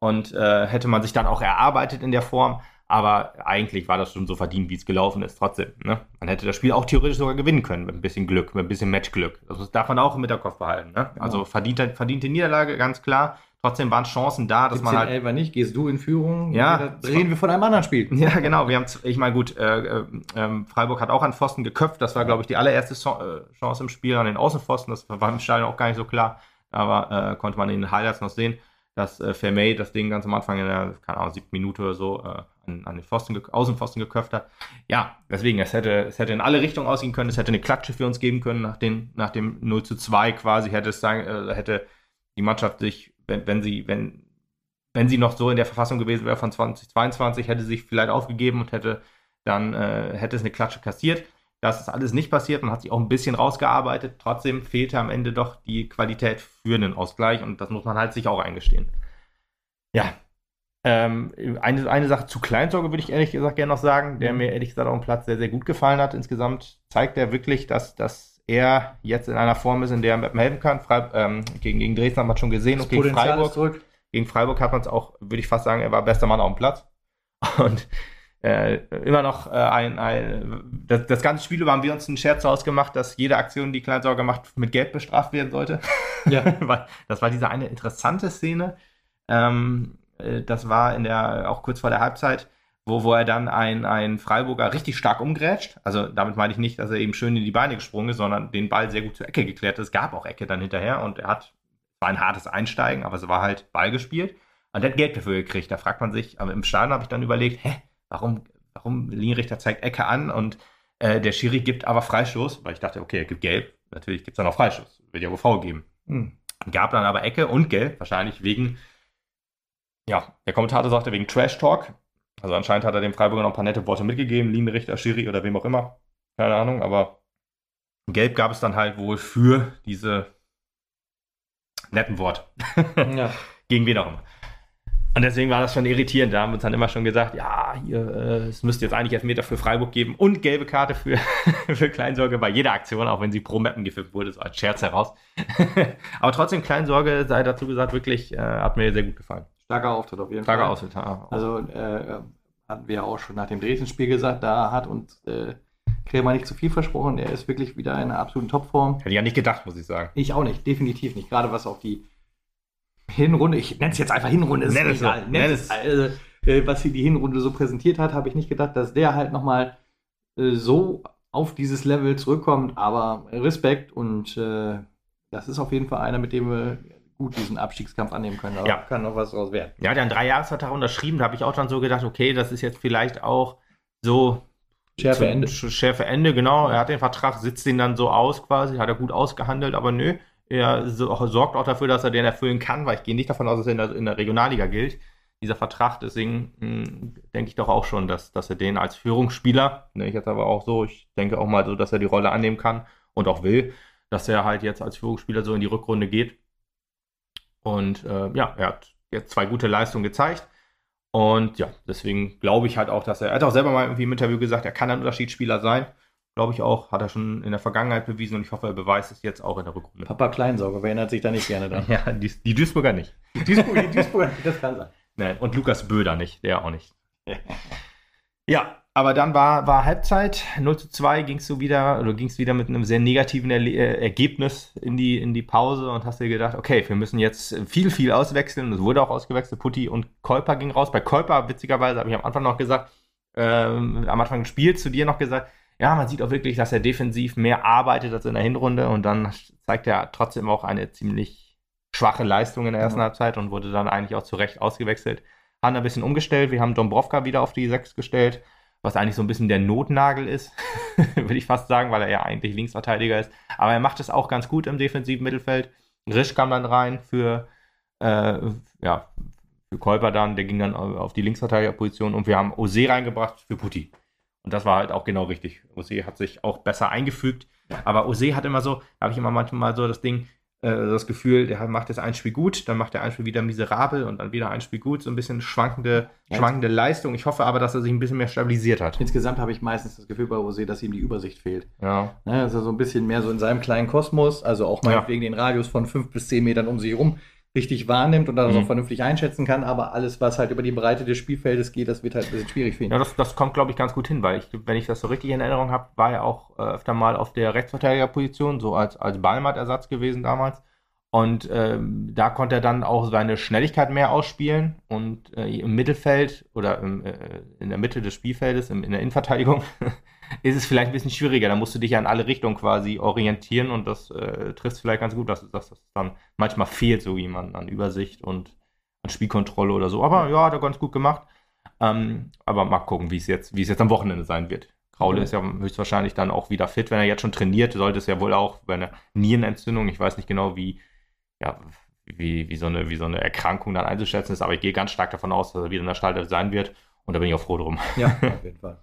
und äh, hätte man sich dann auch erarbeitet in der Form. Aber eigentlich war das schon so verdient, wie es gelaufen ist. Trotzdem, ne? Man hätte das Spiel auch theoretisch sogar gewinnen können mit ein bisschen Glück, mit ein bisschen Matchglück. Das darf man auch im Hinterkopf behalten. Ne? Genau. Also verdiente, verdiente Niederlage, ganz klar. Trotzdem waren Chancen da, dass man 17 halt. Elfer nicht, gehst du in Führung, Ja. reden wir von einem anderen Spiel. Ja, genau. Wir haben, ich meine, gut, äh, äh, ähm, Freiburg hat auch an Pfosten geköpft. Das war, glaube ich, die allererste äh, Chance im Spiel an den Außenpfosten. Das war im Stadion auch gar nicht so klar. Aber äh, konnte man in den Highlights noch sehen, dass äh, Vermey das Ding ganz am Anfang in der, keine Ahnung, siebten Minute oder so äh, an, an den Pfosten, Außenpfosten geköpft hat. Ja, deswegen, es hätte, es hätte in alle Richtungen ausgehen können. Es hätte eine Klatsche für uns geben können nach, den, nach dem 0 zu 2 quasi. Hätte es sein, äh, hätte die Mannschaft sich, wenn, wenn sie, wenn, wenn sie noch so in der Verfassung gewesen wäre von 2022, hätte sie sich vielleicht aufgegeben und hätte dann äh, hätte es eine Klatsche kassiert. Das ist alles nicht passiert. Man hat sich auch ein bisschen rausgearbeitet. Trotzdem fehlte am Ende doch die Qualität für einen Ausgleich und das muss man halt sich auch eingestehen. Ja. Ähm, eine, eine Sache zu Kleinsorge würde ich ehrlich gesagt gerne noch sagen, der mir ehrlich gesagt auf dem Platz sehr, sehr gut gefallen hat. Insgesamt zeigt er wirklich, dass, dass er jetzt in einer Form ist, in der er helfen kann. Freib ähm, gegen, gegen Dresden hat man schon gesehen und gegen Freiburg gegen Freiburg hat man es auch, würde ich fast sagen, er war bester Mann auf dem Platz. Und äh, immer noch äh, ein, ein das, das ganze Spiel über haben wir uns einen Scherz ausgemacht, dass jede Aktion, die Kleinsorger macht, mit Geld bestraft werden sollte. Ja. Das war diese eine interessante Szene. Ähm, äh, das war in der, auch kurz vor der Halbzeit, wo, wo er dann ein, ein Freiburger richtig stark umgrätscht. Also damit meine ich nicht, dass er eben schön in die Beine gesprungen ist, sondern den Ball sehr gut zur Ecke geklärt hat. Es gab auch Ecke dann hinterher und er hat, war ein hartes Einsteigen, aber es war halt Ball gespielt. Und er hat Geld dafür gekriegt. Da fragt man sich, aber im Stadion habe ich dann überlegt, hä, warum, warum Linienrichter zeigt Ecke an und äh, der Schiri gibt aber Freistoß, weil ich dachte, okay, er gibt Gelb, natürlich gibt es dann auch Freistoß, wird ja wohl faul geben. Hm. Gab dann aber Ecke und Gelb, wahrscheinlich wegen, ja, der Kommentator sagte wegen Trash Talk. Also anscheinend hat er dem Freiburger noch ein paar nette Worte mitgegeben, Linienrichter, Schiri oder wem auch immer. Keine Ahnung, aber Gelb gab es dann halt wohl für diese netten Worte. Ja. Gegen wen auch immer. Und deswegen war das schon irritierend. Da haben wir uns dann immer schon gesagt, ja, hier, äh, es müsste jetzt eigentlich Elfmeter für Freiburg geben und gelbe Karte für, für Kleinsorge bei jeder Aktion, auch wenn sie pro Mappen gefilmt wurde, so als Scherz heraus. Aber trotzdem, Kleinsorge, sei dazu gesagt, wirklich, äh, hat mir sehr gut gefallen. Starker Auftritt auf jeden Starker Fall. Ausritt. ja. Also äh, hatten wir ja auch schon nach dem Dresden-Spiel gesagt, da hat uns äh, Krämer nicht zu viel versprochen. Er ist wirklich wieder in einer absoluten Topform. Hätte ich ja nicht gedacht, muss ich sagen. Ich auch nicht, definitiv nicht. Gerade was auf die Hinrunde, ich nenne es jetzt einfach Hinrunde, ist Nenn es egal. so, Nenn es. also, äh, was sie die Hinrunde so präsentiert hat, habe ich nicht gedacht, dass der halt nochmal äh, so auf dieses Level zurückkommt. Aber Respekt und äh, das ist auf jeden Fall einer, mit dem wir gut diesen Abstiegskampf annehmen können. Ja. kann noch was draus werden. Ja, der hat einen Dreijahresvertrag unterschrieben, da habe ich auch dann so gedacht, okay, das ist jetzt vielleicht auch so Schärfe Ende. Sch- Schärfe Ende, genau. Er hat den Vertrag, sitzt ihn dann so aus quasi, hat er gut ausgehandelt, aber nö, er so, sorgt auch dafür, dass er den erfüllen kann, weil ich gehe nicht davon aus, dass er in der, in der Regionalliga gilt, dieser Vertrag. Deswegen mh, denke ich doch auch schon, dass, dass er den als Führungsspieler, nenne ich jetzt aber auch so, ich denke auch mal so, dass er die Rolle annehmen kann und auch will, dass er halt jetzt als Führungsspieler so in die Rückrunde geht. Und äh, ja, er hat jetzt zwei gute Leistungen gezeigt. Und ja, deswegen glaube ich halt auch, dass er, er hat auch selber mal irgendwie im Interview gesagt, er kann ein Unterschiedsspieler sein. Glaube ich auch, hat er schon in der Vergangenheit bewiesen und ich hoffe, er beweist es jetzt auch in der Rückrunde. Papa Kleinsauger, wer erinnert sich da nicht gerne dran? Ja, die, die Duisburger nicht. Die Duisburger, die Duisburger, das kann sein. Nein, und Lukas Böder nicht, der auch nicht. Ja, aber dann war, war Halbzeit, 0 zu 2 gingst du wieder, oder gingst wieder mit einem sehr negativen Erle äh, Ergebnis in die, in die Pause und hast dir gedacht, okay, wir müssen jetzt viel, viel auswechseln. Es wurde auch ausgewechselt, Putti und Kolper ging raus. Bei Kolper, witzigerweise, habe ich am Anfang noch gesagt, ähm, am Anfang des Spiels zu dir noch gesagt, ja, man sieht auch wirklich, dass er defensiv mehr arbeitet als in der Hinrunde und dann zeigt er trotzdem auch eine ziemlich schwache Leistung in der ersten Ja. Halbzeit und wurde dann eigentlich auch zu Recht ausgewechselt. Haben ein bisschen umgestellt. Wir haben Dombrovka wieder auf die 6 gestellt, was eigentlich so ein bisschen der Notnagel ist, würde ich fast sagen, weil er ja eigentlich Linksverteidiger ist. Aber er macht es auch ganz gut im defensiven Mittelfeld. Risch kam dann rein für, äh, ja, für Kolper dann, der ging dann auf die Linksverteidigerposition und wir haben Ose reingebracht für Putti. Und das war halt auch genau richtig. Ose hat sich auch besser eingefügt. Aber Ose hat immer so, da habe ich immer manchmal so das Ding, äh, das Gefühl, der macht das ein Spiel gut, dann macht der ein Spiel wieder miserabel und dann wieder ein Spiel gut. So ein bisschen schwankende, Ja. schwankende Leistung. Ich hoffe aber, dass er sich ein bisschen mehr stabilisiert hat. Insgesamt habe ich meistens das Gefühl bei Rosé, dass ihm die Übersicht fehlt. Ja. Ne, dass er so ein bisschen mehr so in seinem kleinen Kosmos, also auch Ja. meinetwegen den Radius von fünf bis zehn Metern um sich herum richtig wahrnimmt und das Mhm. auch vernünftig einschätzen kann, aber alles, was halt über die Breite des Spielfeldes geht, das wird halt ein bisschen schwierig für ihn. Ja, das, das kommt, glaube ich, ganz gut hin, weil ich, wenn ich das so richtig in Erinnerung habe, war er auch äh, öfter mal auf der Rechtsverteidigerposition, so als, als Ballmatt-Ersatz gewesen damals. Und ähm, da konnte er dann auch seine Schnelligkeit mehr ausspielen. Und äh, im Mittelfeld oder im, äh, in der Mitte des Spielfeldes, im, in der Innenverteidigung, ist es vielleicht ein bisschen schwieriger. Da musst du dich ja in alle Richtungen quasi orientieren und das äh, trifft vielleicht ganz gut, dass, dass das dann manchmal fehlt, so jemand an Übersicht und an Spielkontrolle oder so. Aber ja, hat er ganz gut gemacht. Ähm, aber mal gucken, wie es jetzt, wie es jetzt am Wochenende sein wird. Kraule Mhm. ist ja höchstwahrscheinlich dann auch wieder fit, wenn er jetzt schon trainiert, sollte es ja wohl auch bei einer Nierenentzündung, ich weiß nicht genau, wie, ja, wie, wie, so eine, wie so eine Erkrankung dann einzuschätzen ist, aber ich gehe ganz stark davon aus, dass er wieder in der Startelf sein wird und da bin ich auch froh drum. Ja, auf jeden Fall.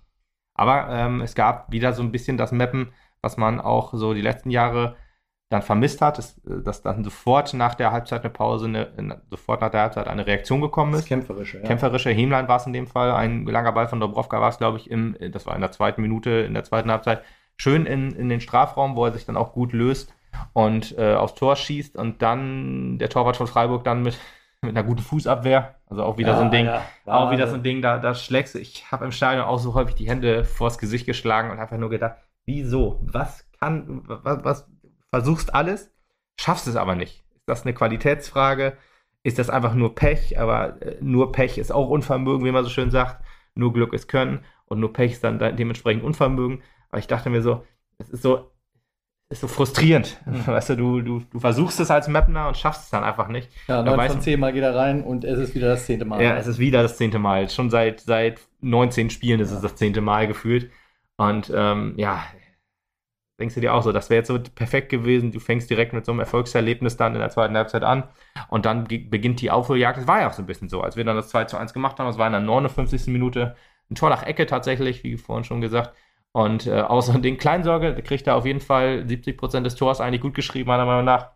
Aber ähm, es gab wieder so ein bisschen das Mappen, was man auch so die letzten Jahre dann vermisst hat, dass, dass dann sofort nach der Halbzeit eine Pause, eine, sofort nach der Halbzeit eine Reaktion gekommen Das ist. Kämpferische, ja. Kämpferische Hämlein war es in dem Fall. Ein langer Ball von Dobrovka war es, glaube ich, im, das war in der zweiten Minute, in der zweiten Halbzeit. Schön in, in den Strafraum, wo er sich dann auch gut löst und äh, aufs Tor schießt und dann der Torwart von Freiburg dann mit, mit einer guten Fußabwehr. Also auch wieder so ein Ding. Ja, Auch wieder so ein Ding, da, da schlägst du. Ich habe im Stadion auch so häufig die Hände vors Gesicht geschlagen und einfach nur gedacht, wieso? Was kann, was, was versuchst alles, schaffst es aber nicht. Ist das eine Qualitätsfrage? Ist das einfach nur Pech? Aber äh, nur Pech ist auch Unvermögen, wie man so schön sagt. Nur Glück ist Können und nur Pech ist dann de dementsprechend Unvermögen. Aber ich dachte mir so, es ist so, ist so frustrierend. Mhm. Weißt du, du, du, du versuchst es als Mapner und schaffst es dann einfach nicht. Ja, neun von zehn Mal geht er rein und es ist wieder das zehnte Mal. Ja, es ist wieder das zehnte Mal. Schon seit, seit 19 Spielen ist Ja. es das zehnte Mal gefühlt. Und ähm, ja, denkst du dir auch so, das wäre jetzt so perfekt gewesen. Du fängst direkt mit so einem Erfolgserlebnis dann in der zweiten Halbzeit an und dann beginnt die Aufholjagd. Das war ja auch so ein bisschen so, als wir dann das 2 zu 1 gemacht haben. Das war in der 59. Minute ein Tor nach Ecke tatsächlich, wie vorhin schon gesagt. Und äh, außer den Kleinsorge, kriegt da auf jeden Fall 70 Prozent des Tors eigentlich gut geschrieben, meiner Meinung nach.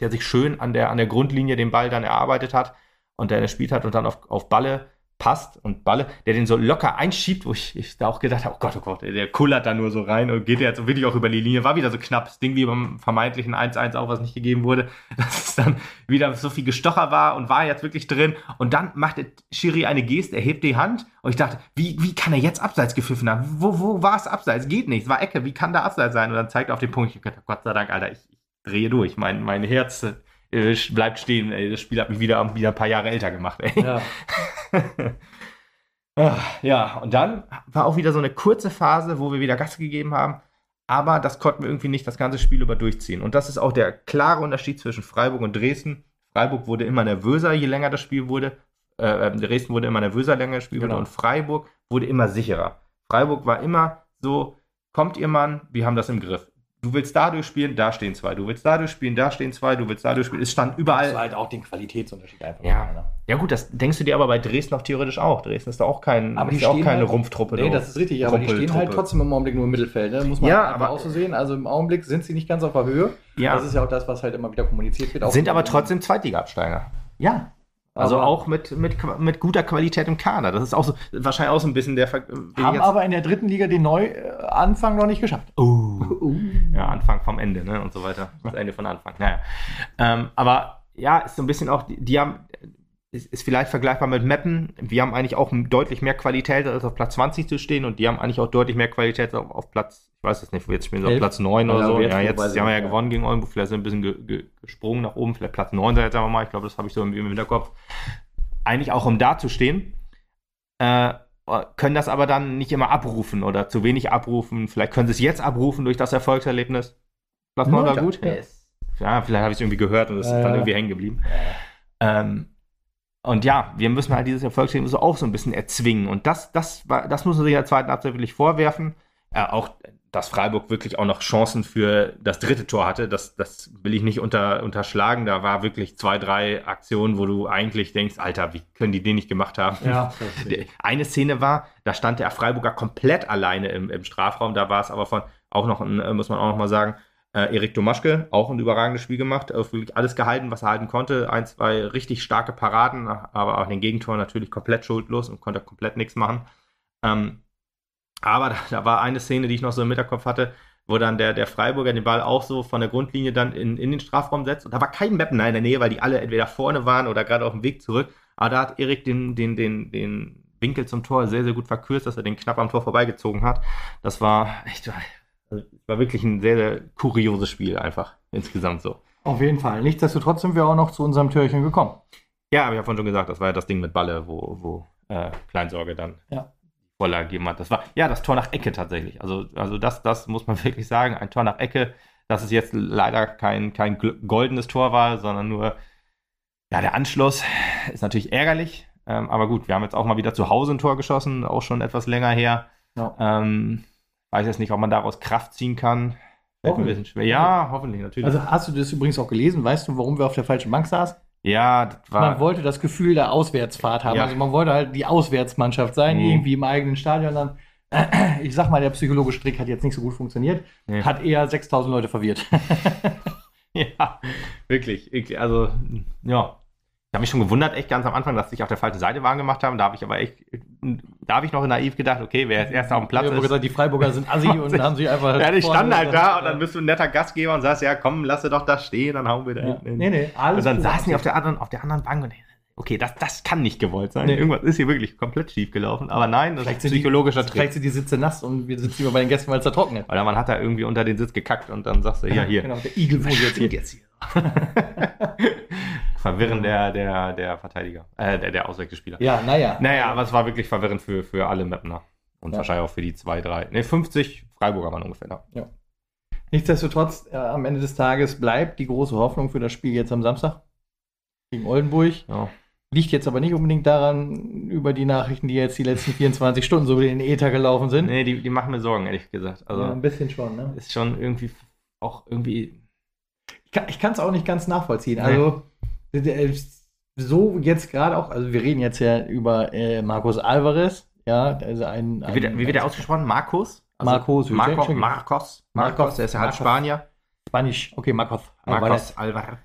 Der sich schön an der, an der Grundlinie den Ball dann erarbeitet hat und der gespielt hat und dann auf, auf Balle passt und Balle, der den so locker einschiebt, wo ich, ich da auch gedacht habe, oh Gott, oh Gott, der kullert da nur so rein und geht jetzt wirklich auch über die Linie. War wieder so knapp, das Ding wie beim vermeintlichen 1-1 auch, was nicht gegeben wurde, dass es dann wieder so viel gestocher war und war jetzt wirklich drin. Und dann macht Schiri eine Geste, er hebt die Hand und ich dachte, wie, wie kann er jetzt Abseits gepfiffen haben? Wo, wo war es Abseits? Geht nicht, es war Ecke, wie kann da Abseits sein? Und dann zeigt er auf den Punkt, ich dachte, Gott sei Dank, Alter, ich, ich drehe durch, mein, mein Herz äh, bleibt stehen. Ey. Das Spiel hat mich wieder, wieder ein paar Jahre älter gemacht. Ey. Ja. Ach, ja, und dann war auch wieder so eine kurze Phase, wo wir wieder Gas gegeben haben. Aber das konnten wir irgendwie nicht das ganze Spiel über durchziehen. Und das ist auch der klare Unterschied zwischen Freiburg und Dresden. Freiburg wurde immer nervöser, je länger das Spiel wurde. Äh, ähm, Dresden wurde immer nervöser, je länger das Spiel genau. wurde. Und Freiburg wurde immer sicherer. Freiburg war immer so, kommt ihr Mann, wir haben das im Griff. Du willst dadurch spielen, da stehen zwei. Du willst dadurch spielen, da stehen zwei. Du willst dadurch spielen. Es stand überall. Das war halt auch den Qualitätsunterschied einfach. Ja. Ne? ja, gut, das denkst du dir aber bei Dresden auch theoretisch auch. Dresden ist da auch, kein, aber ist auch keine halt, Rumpftruppe. Nee, das ist richtig, aber die stehen halt trotzdem im Augenblick nur im Mittelfeld. Ne? Muss man ja, aber auch so sehen. Also im Augenblick sind sie nicht ganz auf der Höhe. Ja. Das ist ja auch das, was halt immer wieder kommuniziert wird. Sind aber trotzdem Zweitliga-Absteiger. Ja, also aber auch mit, mit, mit guter Qualität im Kader. Das ist auch so, wahrscheinlich auch so ein bisschen der. Ver haben aber in der dritten Liga den Neuanfang noch nicht geschafft. Oh. Uh. Ja, Anfang vom Ende, ne? Und so weiter. Das Ende von Anfang. Naja. Ähm, aber ja, ist so ein bisschen auch, die, die haben, ist, ist, vielleicht vergleichbar mit Meppen. Wir haben eigentlich auch deutlich mehr Qualität, als auf Platz 20 zu stehen und die haben eigentlich auch deutlich mehr Qualität auf, auf Platz, ich weiß es nicht, jetzt spielen sie auf Platz 9 oder so. Ja, jetzt sie haben wir ja, ja gewonnen gegen Oldenburg, vielleicht sind ein bisschen ge, ge, gesprungen nach oben, vielleicht Platz 9 jetzt sagen wir mal, ich glaube, das habe ich so im, im Hinterkopf. Eigentlich auch um da zu stehen. Äh, können das aber dann nicht immer abrufen oder zu wenig abrufen. Vielleicht können sie es jetzt abrufen durch das Erfolgserlebnis. Platz 9 war gut. Ja, ja vielleicht habe ich es irgendwie gehört und es ist dann irgendwie hängen geblieben. Ähm, und ja, wir müssen halt dieses Erfolgserlebnis auch so ein bisschen erzwingen. Und das, das, das muss man sich der zweiten Halbzeit wirklich vorwerfen. Äh, auch, dass Freiburg wirklich auch noch Chancen für das dritte Tor hatte, das, das will ich nicht unter, unterschlagen. Da war wirklich zwei, drei Aktionen, wo du eigentlich denkst, Alter, wie können die den nicht gemacht haben? Ja, Eine Szene war, da stand der Freiburger komplett alleine im, im Strafraum. Da war es aber von, auch noch, äh, muss man auch noch mal sagen, äh, Erik Domaschke, auch ein überragendes Spiel gemacht, wirklich alles gehalten, was er halten konnte. Ein, zwei richtig starke Paraden, aber auch den Gegentor natürlich komplett schuldlos und konnte komplett nichts machen. Ähm, aber da, da, war eine Szene, die ich noch so im Hinterkopf hatte, wo dann der, der Freiburger den Ball auch so von der Grundlinie dann in, in den Strafraum setzt. Und da war kein Mapner in der Nähe, weil die alle entweder vorne waren oder gerade auf dem Weg zurück. Aber da hat Erik den, den, den, den Winkel zum Tor sehr, sehr gut verkürzt, dass er den knapp am Tor vorbeigezogen hat. Das war echt also, war wirklich ein sehr, sehr kurioses Spiel einfach insgesamt so. Auf jeden Fall. Nichtsdestotrotz sind wir auch noch zu unserem Türchen gekommen. Ja, aber ich habe vorhin schon gesagt, das war ja das Ding mit Balle, wo, wo äh, Kleinsorge dann ja. Voller hat. Das war ja das Tor nach Ecke tatsächlich. Also, also das, das muss man wirklich sagen. Ein Tor nach Ecke, dass es jetzt leider kein, kein goldenes Tor war, sondern nur ja, der Anschluss ist natürlich ärgerlich. Ähm, aber gut, wir haben jetzt auch mal wieder zu Hause ein Tor geschossen, auch schon etwas länger her. Ja. Ähm, Weiß jetzt nicht, ob man daraus Kraft ziehen kann. Fällt ein bisschen schwer. Ja, hoffentlich, natürlich. Also hast du das übrigens auch gelesen? Weißt du, warum wir auf der falschen Bank saßen? Ja, das war. Man wollte das Gefühl der Auswärtsfahrt haben. Ja. Also man wollte halt die Auswärtsmannschaft sein, mhm. irgendwie im eigenen Stadion dann. Ich sag mal, der psychologische Strick hat jetzt nicht so gut funktioniert. Nee. Hat eher 6000 Leute verwirrt. ja, wirklich. Also, ja. Ich habe mich schon gewundert, echt ganz am Anfang, dass sich auf der falschen Seite warm gemacht haben. Da habe ich aber echt, da habe ich noch naiv gedacht, okay, wer jetzt erst auf dem Platz ich ist. gesagt, die Freiburger sind assi und haben sich einfach. Ja, die standen halt da und dann bist du ein netter Gastgeber und sagst, ja, komm, lass doch da stehen, dann hauen wir da ja. hinten hin. Nee, nee, alles Und dann saßen die auf der anderen, auf der anderen Bank und okay, das, das kann nicht gewollt sein. Nee. Irgendwas ist hier wirklich komplett schief gelaufen. Aber nein, das vielleicht ist psychologischer Trick. Vielleicht sind die Sitze nass und wir sitzen lieber bei den Gästen, weil es da trocken ist. Oder man hat da irgendwie unter den Sitz gekackt und dann sagst du, ja, hier. Genau, der Igel wohnt jetzt hier. Jetzt hier. Verwirren der, der, der Verteidiger, äh, der, der Auswechselspieler. Ja, naja. Naja, aber es war wirklich verwirrend für, für alle Mapner. Und ja. wahrscheinlich auch für die zwei, drei, ne, 50 Freiburger waren ungefähr da. Ja. Nichtsdestotrotz, äh, am Ende des Tages bleibt die große Hoffnung für das Spiel jetzt am Samstag gegen Oldenburg. Ja. Liegt jetzt aber nicht unbedingt daran, über die Nachrichten, die jetzt die letzten 24 Stunden so in den Äther gelaufen sind. Nee, die, die machen mir Sorgen, ehrlich gesagt. Also ja, ein bisschen schon, ne? ist schon irgendwie auch irgendwie. Ich kann es auch nicht ganz nachvollziehen. Also, äh, so jetzt gerade auch, also wir reden jetzt ja über äh, Marcos Alvarez, ja, also ein. Wie wird, wie wird der ausgesprochen? Marcos? Also Marcos, Marco, Marcos. Marcos, Marcos, der ist ja halt. Spanier. Spanisch, okay, Marcos. Marcos Alvarez.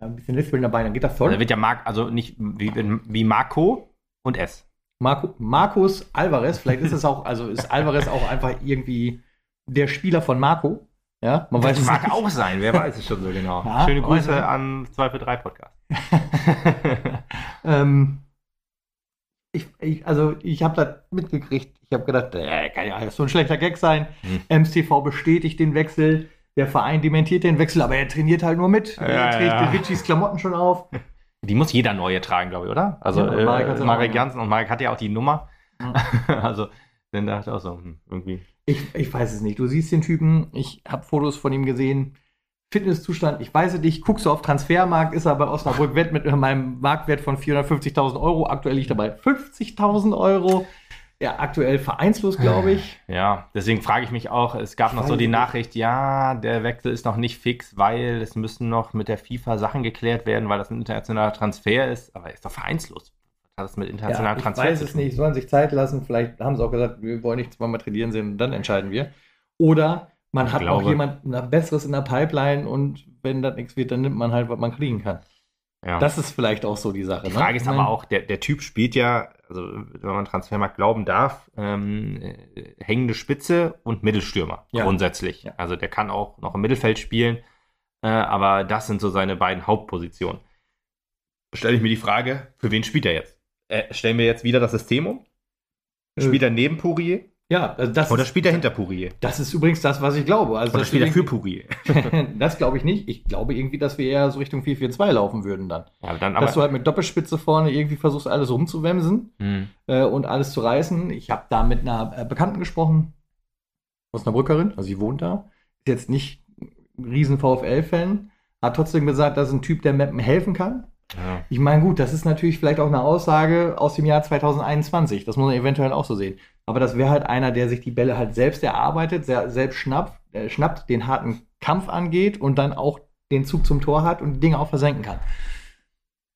Ja, ein bisschen Lispeln dabei, dann geht das Also voll. der wird ja Marc, also nicht wie, wie Marco und S. Marco, Marcos Alvarez, vielleicht ist es auch, also ist Alvarez auch einfach irgendwie der Spieler von Marco. Ja, man weiß Das es mag nicht. auch sein, wer weiß es schon so genau. Ja, Schöne Grüße weiß an 2 für 3 Podcast. Ähm, ich, ich, also ich habe das mitgekriegt. Ich habe gedacht, äh, kann ja so ein schlechter Gag sein. Hm. MSTV bestätigt den Wechsel. Der Verein dementiert den Wechsel, aber er trainiert halt nur mit. Ja, er trägt ja. Richies Klamotten schon auf. Die muss jeder neue tragen, glaube ich, oder? Also Ja, äh, Marek Marek. Jansen und Marek hat ja auch die Nummer. Also, dann dachte ich auch so, hm, irgendwie. Ich, ich weiß es nicht. Du siehst den Typen. Ich habe Fotos von ihm gesehen. Fitnesszustand, ich weiß es nicht. Guckst du auf Transfermarkt, ist er bei Osnabrück Wett mit meinem Marktwert von 450.000 Euro. Aktuell liegt er bei 50.000 Euro. Ja, aktuell vereinslos, glaube ich. Ja, deswegen frage ich mich auch, es gab Ich noch so die. Nachricht, ja, der Wechsel ist noch nicht fix, weil es müssen noch mit der FIFA Sachen geklärt werden, weil das ein internationaler Transfer ist, aber er ist doch vereinslos. Das mit Ja, internationalen ich weiß es nicht. Sollen sich Zeit lassen. Vielleicht haben sie auch gesagt, wir wollen nicht zweimal trainieren sehen, dann entscheiden wir. Oder man Ich hat glaube- noch jemand Besseres in der Pipeline und wenn das nichts wird, dann nimmt man halt, was man kriegen kann. Ja. Das ist vielleicht auch so die Sache. Die Frage ne? ist aber auch, der, der Typ spielt ja, also wenn man Transfermarkt glauben darf, ähm, äh, hängende Spitze und Mittelstürmer Ja. grundsätzlich. Ja. Also der kann auch noch im Mittelfeld spielen, äh, aber das sind so seine beiden Hauptpositionen. Stelle ich mir die Frage, für wen spielt er jetzt? Äh, stellen wir jetzt wieder das System um? Äh, Spielt er neben Pourier? Ja, also das, Oder ist, spielt er hinter Pourier? das ist übrigens das, was ich glaube. Also Oder das spielt er für Pourier? das glaube ich nicht. Ich glaube irgendwie, dass wir eher so Richtung 4-4-2 laufen würden dann. Ja, dann dass du halt mit Doppelspitze vorne irgendwie versuchst, alles rumzuwemsen Hm. äh, und alles zu reißen. Ich habe da mit einer äh, Bekannten gesprochen, aus einer Brückerin, also sie wohnt da. Ist jetzt nicht ein riesen VfL-Fan, hat trotzdem gesagt, das ist ein Typ, der Mappen helfen kann. Ja. Ich meine, gut, das ist natürlich vielleicht auch eine Aussage aus dem Jahr 2021. Das muss man eventuell auch so sehen. Aber das wäre halt einer, der sich die Bälle halt selbst erarbeitet, sehr, selbst schnappt, äh, schnappt, den harten Kampf angeht und dann auch den Zug zum Tor hat und die Dinge auch versenken kann.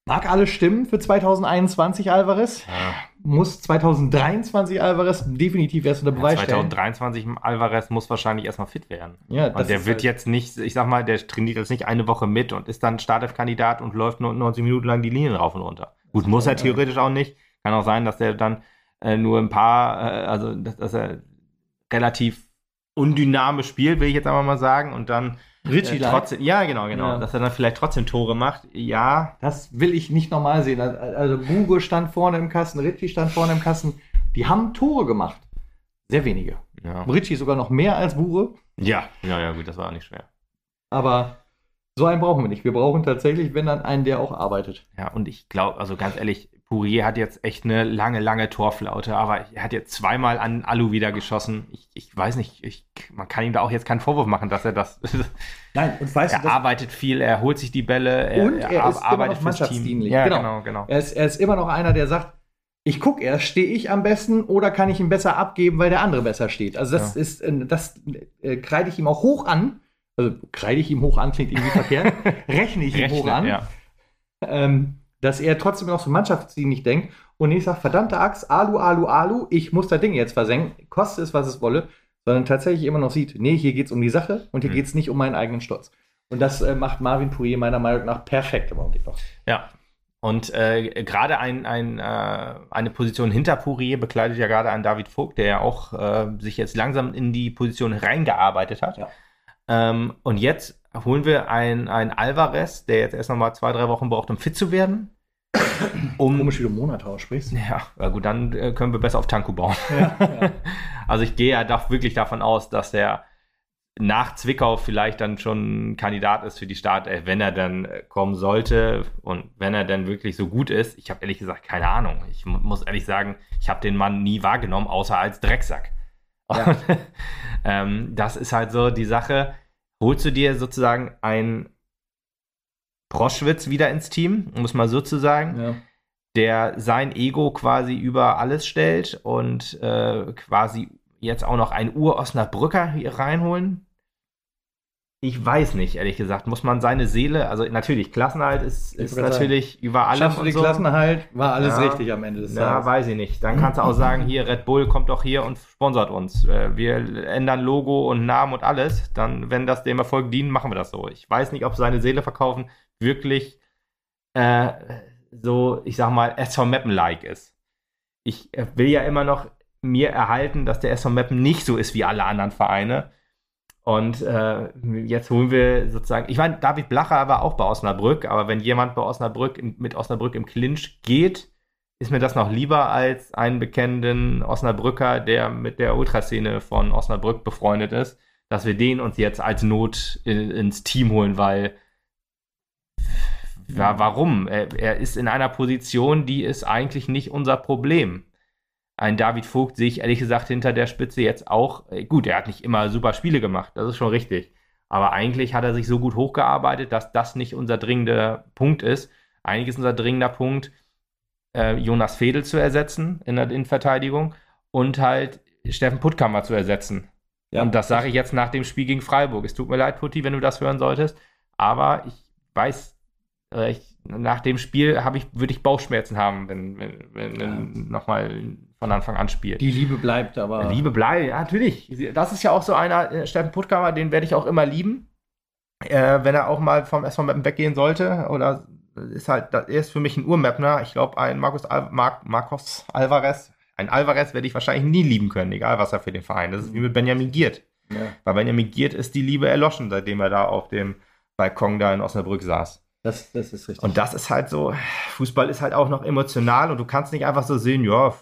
Mag alles stimmen für 2021 Alvarez. Ja. Muss 2023 Alvarez definitiv erst unter Beweis stellen. 2023 Alvarez muss wahrscheinlich erstmal fit werden. Ja, Und der wird halt- jetzt nicht, ich sag mal, der trainiert jetzt nicht eine Woche mit und ist dann Startelf-Kandidat und läuft nur 90 Minuten lang die Linien rauf und runter. Gut, muss er Ja. theoretisch auch nicht. Kann auch sein, dass der dann äh, nur ein paar, äh, also dass, dass er relativ undynamisch spielt, will ich jetzt einfach mal sagen, und dann Richie äh, trotzdem, ja genau, genau, Ja. dass er dann vielleicht trotzdem Tore macht. Ja, Das will ich nicht normal sehen. Also Bugo stand vorne im Kasten, Ritchie stand vorne im Kasten. Die haben Tore gemacht. Sehr wenige. ja, Ritchie sogar noch mehr als Bure. ja, ja, ja, gut, das war auch nicht schwer. Aber so einen brauchen wir nicht. Wir brauchen tatsächlich, wenn dann einen, der auch arbeitet. Ja, und ich glaube, also ganz ehrlich, Pourier hat jetzt echt eine lange, lange Torflaute, aber er hat jetzt zweimal an Alu wieder geschossen. Ich, ich weiß nicht, ich, man kann ihm da auch jetzt keinen Vorwurf machen, dass er das. Nein, und weißt er arbeitet viel, er holt sich die Bälle, er, Und er ar- ist immer noch mannschaftsdienlich. Ja, Genau. genau, genau. er, ist, er ist immer noch einer, der sagt, ich gucke erst, stehe ich am besten oder kann ich ihn besser abgeben, weil der andere besser steht. Also das Ja. ist, äh, das äh, kreide ich ihm auch hoch an. Also kreide ich ihm hoch an, klingt irgendwie verkehrt. Rechne ich ihm hoch Rechne, an. ja. ähm, dass er trotzdem noch so mannschaftsdienlich denkt und nicht sagt, verdammte Axt, Alu, Alu, Alu, ich muss das Ding jetzt versenken, koste es, was es wolle, sondern tatsächlich immer noch sieht, nee, hier geht es um die Sache und hier Mhm. geht es nicht um meinen eigenen Stolz. Und das äh, macht Marvin Pourier meiner Meinung nach perfekt im Augenblick noch. Ja. Und äh, gerade ein, ein, äh, eine Position hinter Pourier bekleidet ja gerade ein David Vogt, der ja auch äh, sich jetzt langsam in die Position reingearbeitet hat. Ja. Ähm, und jetzt holen wir einen Alvarez, der jetzt erst noch mal zwei, drei Wochen braucht, um fit zu werden. Um, Komisch, wie du Monatau sprichst. ja, na gut, dann äh, können wir besser auf Tanku bauen. Ja, ja. Also ich gehe ja doch wirklich davon aus, dass er nach Zwickau vielleicht dann schon Kandidat ist für die Startelf, wenn er dann äh, kommen sollte und wenn er dann wirklich so gut ist. Ich habe ehrlich gesagt keine Ahnung. Ich mu muss ehrlich sagen, ich habe den Mann nie wahrgenommen, außer als Drecksack. Ja. Ähm, das ist halt so die Sache. Holst du dir sozusagen ein Proschwitz wieder ins Team, um es mal so zu sagen, Ja. der sein Ego quasi über alles stellt und äh, quasi jetzt auch noch einen Ur-Osnabrücker hier reinholen? Ich weiß nicht, ehrlich gesagt. Muss man seine Seele, also natürlich, Klassenhalt ist, ist natürlich sagen, über allem. Schaffst du den so. Klassenhalt, war alles ja, richtig am Ende des Tages. Ja, weiß ich nicht. Dann kannst du auch sagen, hier, Red Bull kommt doch hier und sponsert uns. Äh, wir ändern Logo und Namen und alles. Dann, wenn das dem Erfolg dient, machen wir das so. Ich weiß nicht, ob seine Seele verkaufen wirklich äh, so, ich sag mal, SV Mappen-like ist. Ich will ja immer noch mir erhalten, dass der SV Mappen nicht so ist wie alle anderen Vereine und äh, jetzt holen wir sozusagen, ich meine, David Blacher war auch bei Osnabrück, aber wenn jemand bei Osnabrück mit Osnabrück im Clinch geht, ist mir das noch lieber als einen bekennenden Osnabrücker, der mit der Ultraszene von Osnabrück befreundet ist, dass wir den uns jetzt als Not in, ins Team holen, weil ja, warum? Er, er ist in einer Position, die ist eigentlich nicht unser Problem ein David Vogt sehe ich ehrlich gesagt hinter der Spitze jetzt auch. Äh, gut, er hat nicht immer super Spiele gemacht, das ist schon richtig. Aber eigentlich hat er sich so gut hochgearbeitet, dass das nicht unser dringender Punkt ist. Eigentlich ist unser dringender Punkt, äh, Jonas Fedel zu ersetzen in der Innenverteidigung und halt Steffen Puttkammer zu ersetzen. Ja, und das sage ich jetzt nach dem Spiel gegen Freiburg. Es tut mir leid, Putti, wenn du das hören solltest. Aber ich weiß, äh, ich, nach dem Spiel ich, würde ich Bauchschmerzen haben, wenn, wenn, wenn ja. nochmal von Anfang an spielt. Die Liebe bleibt aber. Die Liebe bleibt, ja, natürlich. Das ist ja auch so einer, äh, Steffen Puttkammer, den werde ich auch immer lieben. Äh, wenn er auch mal vom SV Mappen weggehen sollte. Oder ist halt, er ist für mich ein Urmappner. Ich glaube, ein Markus, Al Mar Marcos Alvarez, ein Alvarez werde ich wahrscheinlich nie lieben können, egal was er für den Verein. Das ist wie mit Benjamin Giert. Ja. Bei Benjamin Giert ist die Liebe erloschen, seitdem er da auf dem Balkon da in Osnabrück saß. Das, das ist richtig. Und das ist halt so, Fußball ist halt auch noch emotional und du kannst nicht einfach so sehen, ja,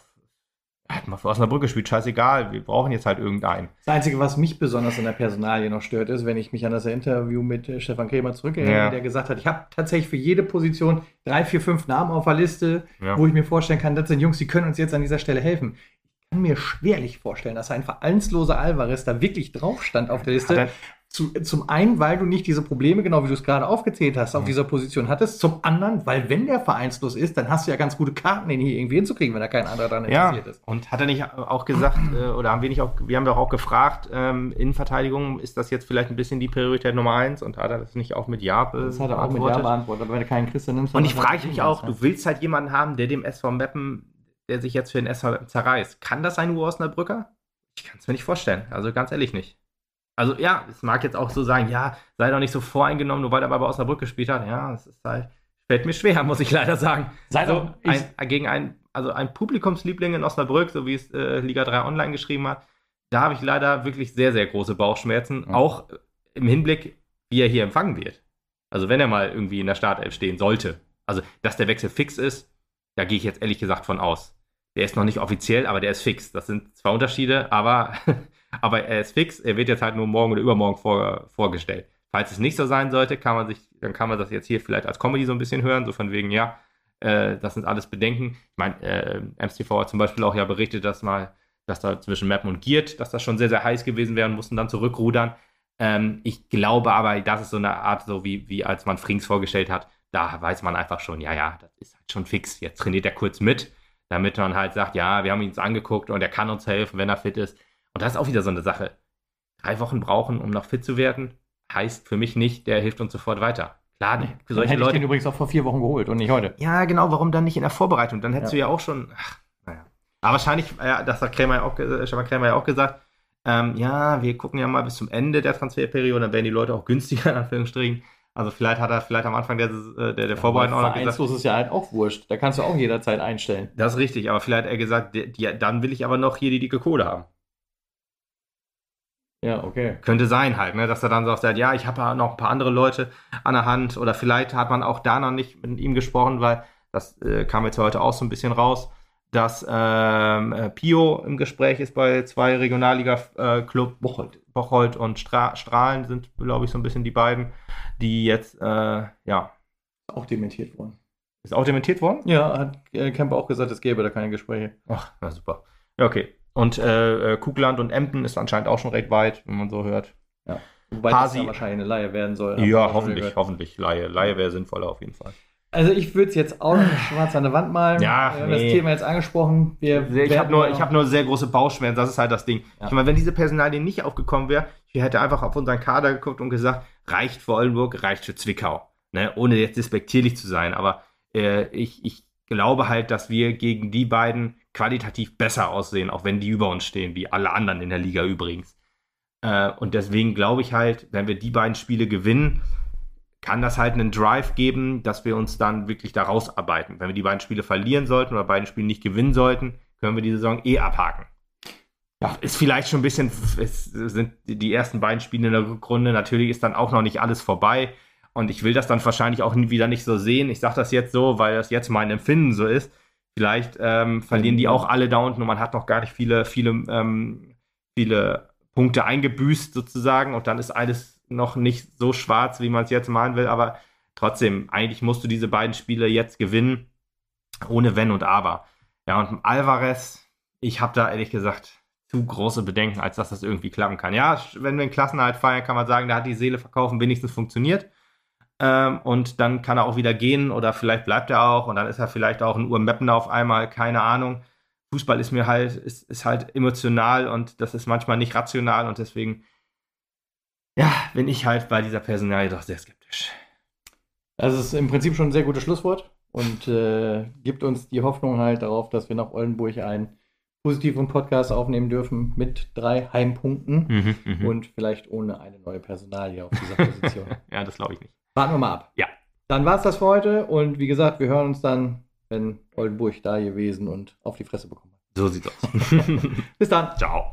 hat mal für Osnabrück gespielt, scheißegal, wir brauchen jetzt halt irgendeinen. Das Einzige, was mich besonders in der Personalie noch stört, ist, wenn ich mich an das Interview mit äh, Stefan Krämer zurückerinnere, ja. der gesagt hat, ich habe tatsächlich für jede Position drei, vier, fünf Namen auf der Liste, ja. wo ich mir vorstellen kann, das sind Jungs, die können uns jetzt an dieser Stelle helfen. Ich kann mir schwerlich vorstellen, dass ein vereinsloser Alvarez da wirklich drauf stand auf der Liste. Zu, zum einen, weil du nicht diese Probleme, genau wie du es gerade aufgezählt hast, auf mhm. dieser Position hattest. Zum anderen, weil wenn der vereinslos ist, dann hast du ja ganz gute Karten, den hier irgendwie hinzukriegen, wenn da kein anderer dran interessiert ja. ist. Und hat er nicht auch gesagt, äh, oder haben wir nicht auch, wir haben doch auch gefragt, ähm, Innenverteidigung, ist das jetzt vielleicht ein bisschen die Priorität Nummer eins? Und hat er das nicht auch mit Ja beantwortet? Das hat er auch mit Ja beantwortet, aber wenn du keinen Christian nimmst. Und ich frage mich auch, du willst halt jemanden haben, der dem SV Meppen, der sich jetzt für den SV Meppen zerreißt. Kann das ein Urosnabrücker? Ich kann es mir nicht vorstellen. Also ganz ehrlich nicht. Also ja, es mag jetzt auch so sagen, ja, sei doch nicht so voreingenommen, nur weil er bei Osnabrück gespielt hat. Ja, es ist halt, fällt mir schwer, muss ich leider sagen. Sei so, doch, ein, gegen ein, also ein Publikumsliebling in Osnabrück, so wie es äh, Liga 3 Online geschrieben hat, da habe ich leider wirklich sehr, sehr große Bauchschmerzen, mhm. auch im Hinblick, wie er hier empfangen wird. Also wenn er mal irgendwie in der Startelf stehen sollte. Also, dass der Wechsel fix ist, da gehe ich jetzt ehrlich gesagt von aus. Der ist noch nicht offiziell, aber der ist fix. Das sind zwei Unterschiede, aber Aber er ist fix, er wird jetzt halt nur morgen oder übermorgen vor, vorgestellt. Falls es nicht so sein sollte, kann man sich, dann kann man das jetzt hier vielleicht als Comedy so ein bisschen hören, so von wegen, ja, äh, das sind alles Bedenken. Ich meine, äh, MSTV hat zum Beispiel auch ja berichtet, dass mal, dass da zwischen Mappen und Giert, dass das schon sehr, sehr heiß gewesen wäre und mussten dann zurückrudern. Ähm, ich glaube aber, das ist so eine Art, so wie, wie als man Frings vorgestellt hat, da weiß man einfach schon, ja, ja, das ist halt schon fix. Jetzt trainiert er kurz mit, damit man halt sagt, ja, wir haben ihn uns angeguckt und er kann uns helfen, wenn er fit ist. Und das ist auch wieder so eine Sache. Drei Wochen brauchen, um noch fit zu werden, heißt für mich nicht, der hilft uns sofort weiter. Klar, nee, für solche hätte Leute. Ich den übrigens auch vor vier Wochen geholt und nicht heute. Ja, genau. Warum dann nicht in der Vorbereitung? Dann hättest ja. du ja auch schon. Ach, naja. Aber wahrscheinlich, ja, das hat Krämer ja auch, Stefan Krämer ja auch gesagt. Ähm, ja, wir gucken ja mal bis zum Ende der Transferperiode, dann werden die Leute auch günstiger, in Anführungsstrichen. Also vielleicht hat er vielleicht am Anfang der, der, der ja, Vorbereitung auch noch gesagt. ist ja halt auch wurscht. Da kannst du auch jederzeit einstellen. Das ist richtig, aber vielleicht hat er gesagt, die, die, dann will ich aber noch hier die dicke Kohle haben. Ja, okay. Könnte sein halt, ne, dass er dann sagt, ja, ich habe ja noch ein paar andere Leute an der Hand oder vielleicht hat man auch da noch nicht mit ihm gesprochen, weil das äh, kam jetzt heute auch so ein bisschen raus, dass ähm, äh, Pio im Gespräch ist bei zwei Regionalliga-Club, äh, Bocholt. Bocholt und Stra Strahlen sind, glaube ich, so ein bisschen die beiden, die jetzt, äh, ja. Auch dementiert worden. Ist auch dementiert worden? Ja, hat äh, Kemper auch gesagt, es gäbe da keine Gespräche. Ach, na super. Ja, okay. Und äh, äh, Kugland und Emden ist anscheinend auch schon recht weit, wenn man so hört. Ja. Wobei Hasi, das ja wahrscheinlich eine Laie werden soll. Ja, hoffentlich, hoffentlich Laie. Laie wäre sinnvoller auf jeden Fall. Also ich würde es jetzt auch noch schwarz an der Wand malen. Ja, Wir haben das nee. Thema jetzt angesprochen. Wir Ich habe nur, ich hab nur sehr große Bauchschmerzen, das ist halt das Ding. Ja. Ich meine, wenn diese Personalie nicht aufgekommen wäre, ich hätte einfach auf unseren Kader geguckt und gesagt, reicht für Oldenburg, reicht für Zwickau. Ne? Ohne jetzt despektierlich zu sein, aber äh, ich, ich glaube halt, dass wir gegen die beiden qualitativ besser aussehen, auch wenn die über uns stehen, wie alle anderen in der Liga übrigens. Äh, und deswegen glaube ich halt, wenn wir die beiden Spiele gewinnen, kann das halt einen Drive geben, dass wir uns dann wirklich da rausarbeiten. Wenn wir die beiden Spiele verlieren sollten oder beiden Spiele nicht gewinnen sollten, können wir die Saison eh abhaken. Ja, ist vielleicht schon ein bisschen, es sind die ersten beiden Spiele in der Rückrunde, natürlich ist dann auch noch nicht alles vorbei. Und ich will das dann wahrscheinlich auch wieder nicht so sehen. Ich sage das jetzt so, weil das jetzt mein Empfinden so ist. Vielleicht ähm, verlieren die auch alle da unten und man hat noch gar nicht viele, viele, ähm, viele Punkte eingebüßt sozusagen. Und dann ist alles noch nicht so schwarz, wie man es jetzt malen will. Aber trotzdem, eigentlich musst du diese beiden Spiele jetzt gewinnen, ohne Wenn und Aber. Ja, und Alvarez, ich habe da ehrlich gesagt zu große Bedenken, als dass das irgendwie klappen kann. Ja, wenn wir einen Klassenerhalt feiern, kann man sagen, da hat die Seele verkaufen wenigstens funktioniert. Ähm, und dann kann er auch wieder gehen oder vielleicht bleibt er auch und dann ist er vielleicht auch ein Urmeppener auf einmal, keine Ahnung. Fußball ist mir halt, ist, ist halt emotional und das ist manchmal nicht rational und deswegen, ja, bin ich halt bei dieser Personalie doch sehr skeptisch. Das ist im Prinzip schon ein sehr gutes Schlusswort und äh, gibt uns die Hoffnung halt darauf, dass wir nach Oldenburg einen positiven Podcast aufnehmen dürfen mit drei Heimpunkten Mhm, und vielleicht ohne eine neue Personalie auf dieser Position. ja, das glaube ich nicht. Warten wir mal ab. Ja. Dann war es das für heute und wie gesagt, wir hören uns dann, wenn Oldenburg da gewesen und auf die Fresse bekommen. So sieht's aus. Bis dann. Ciao.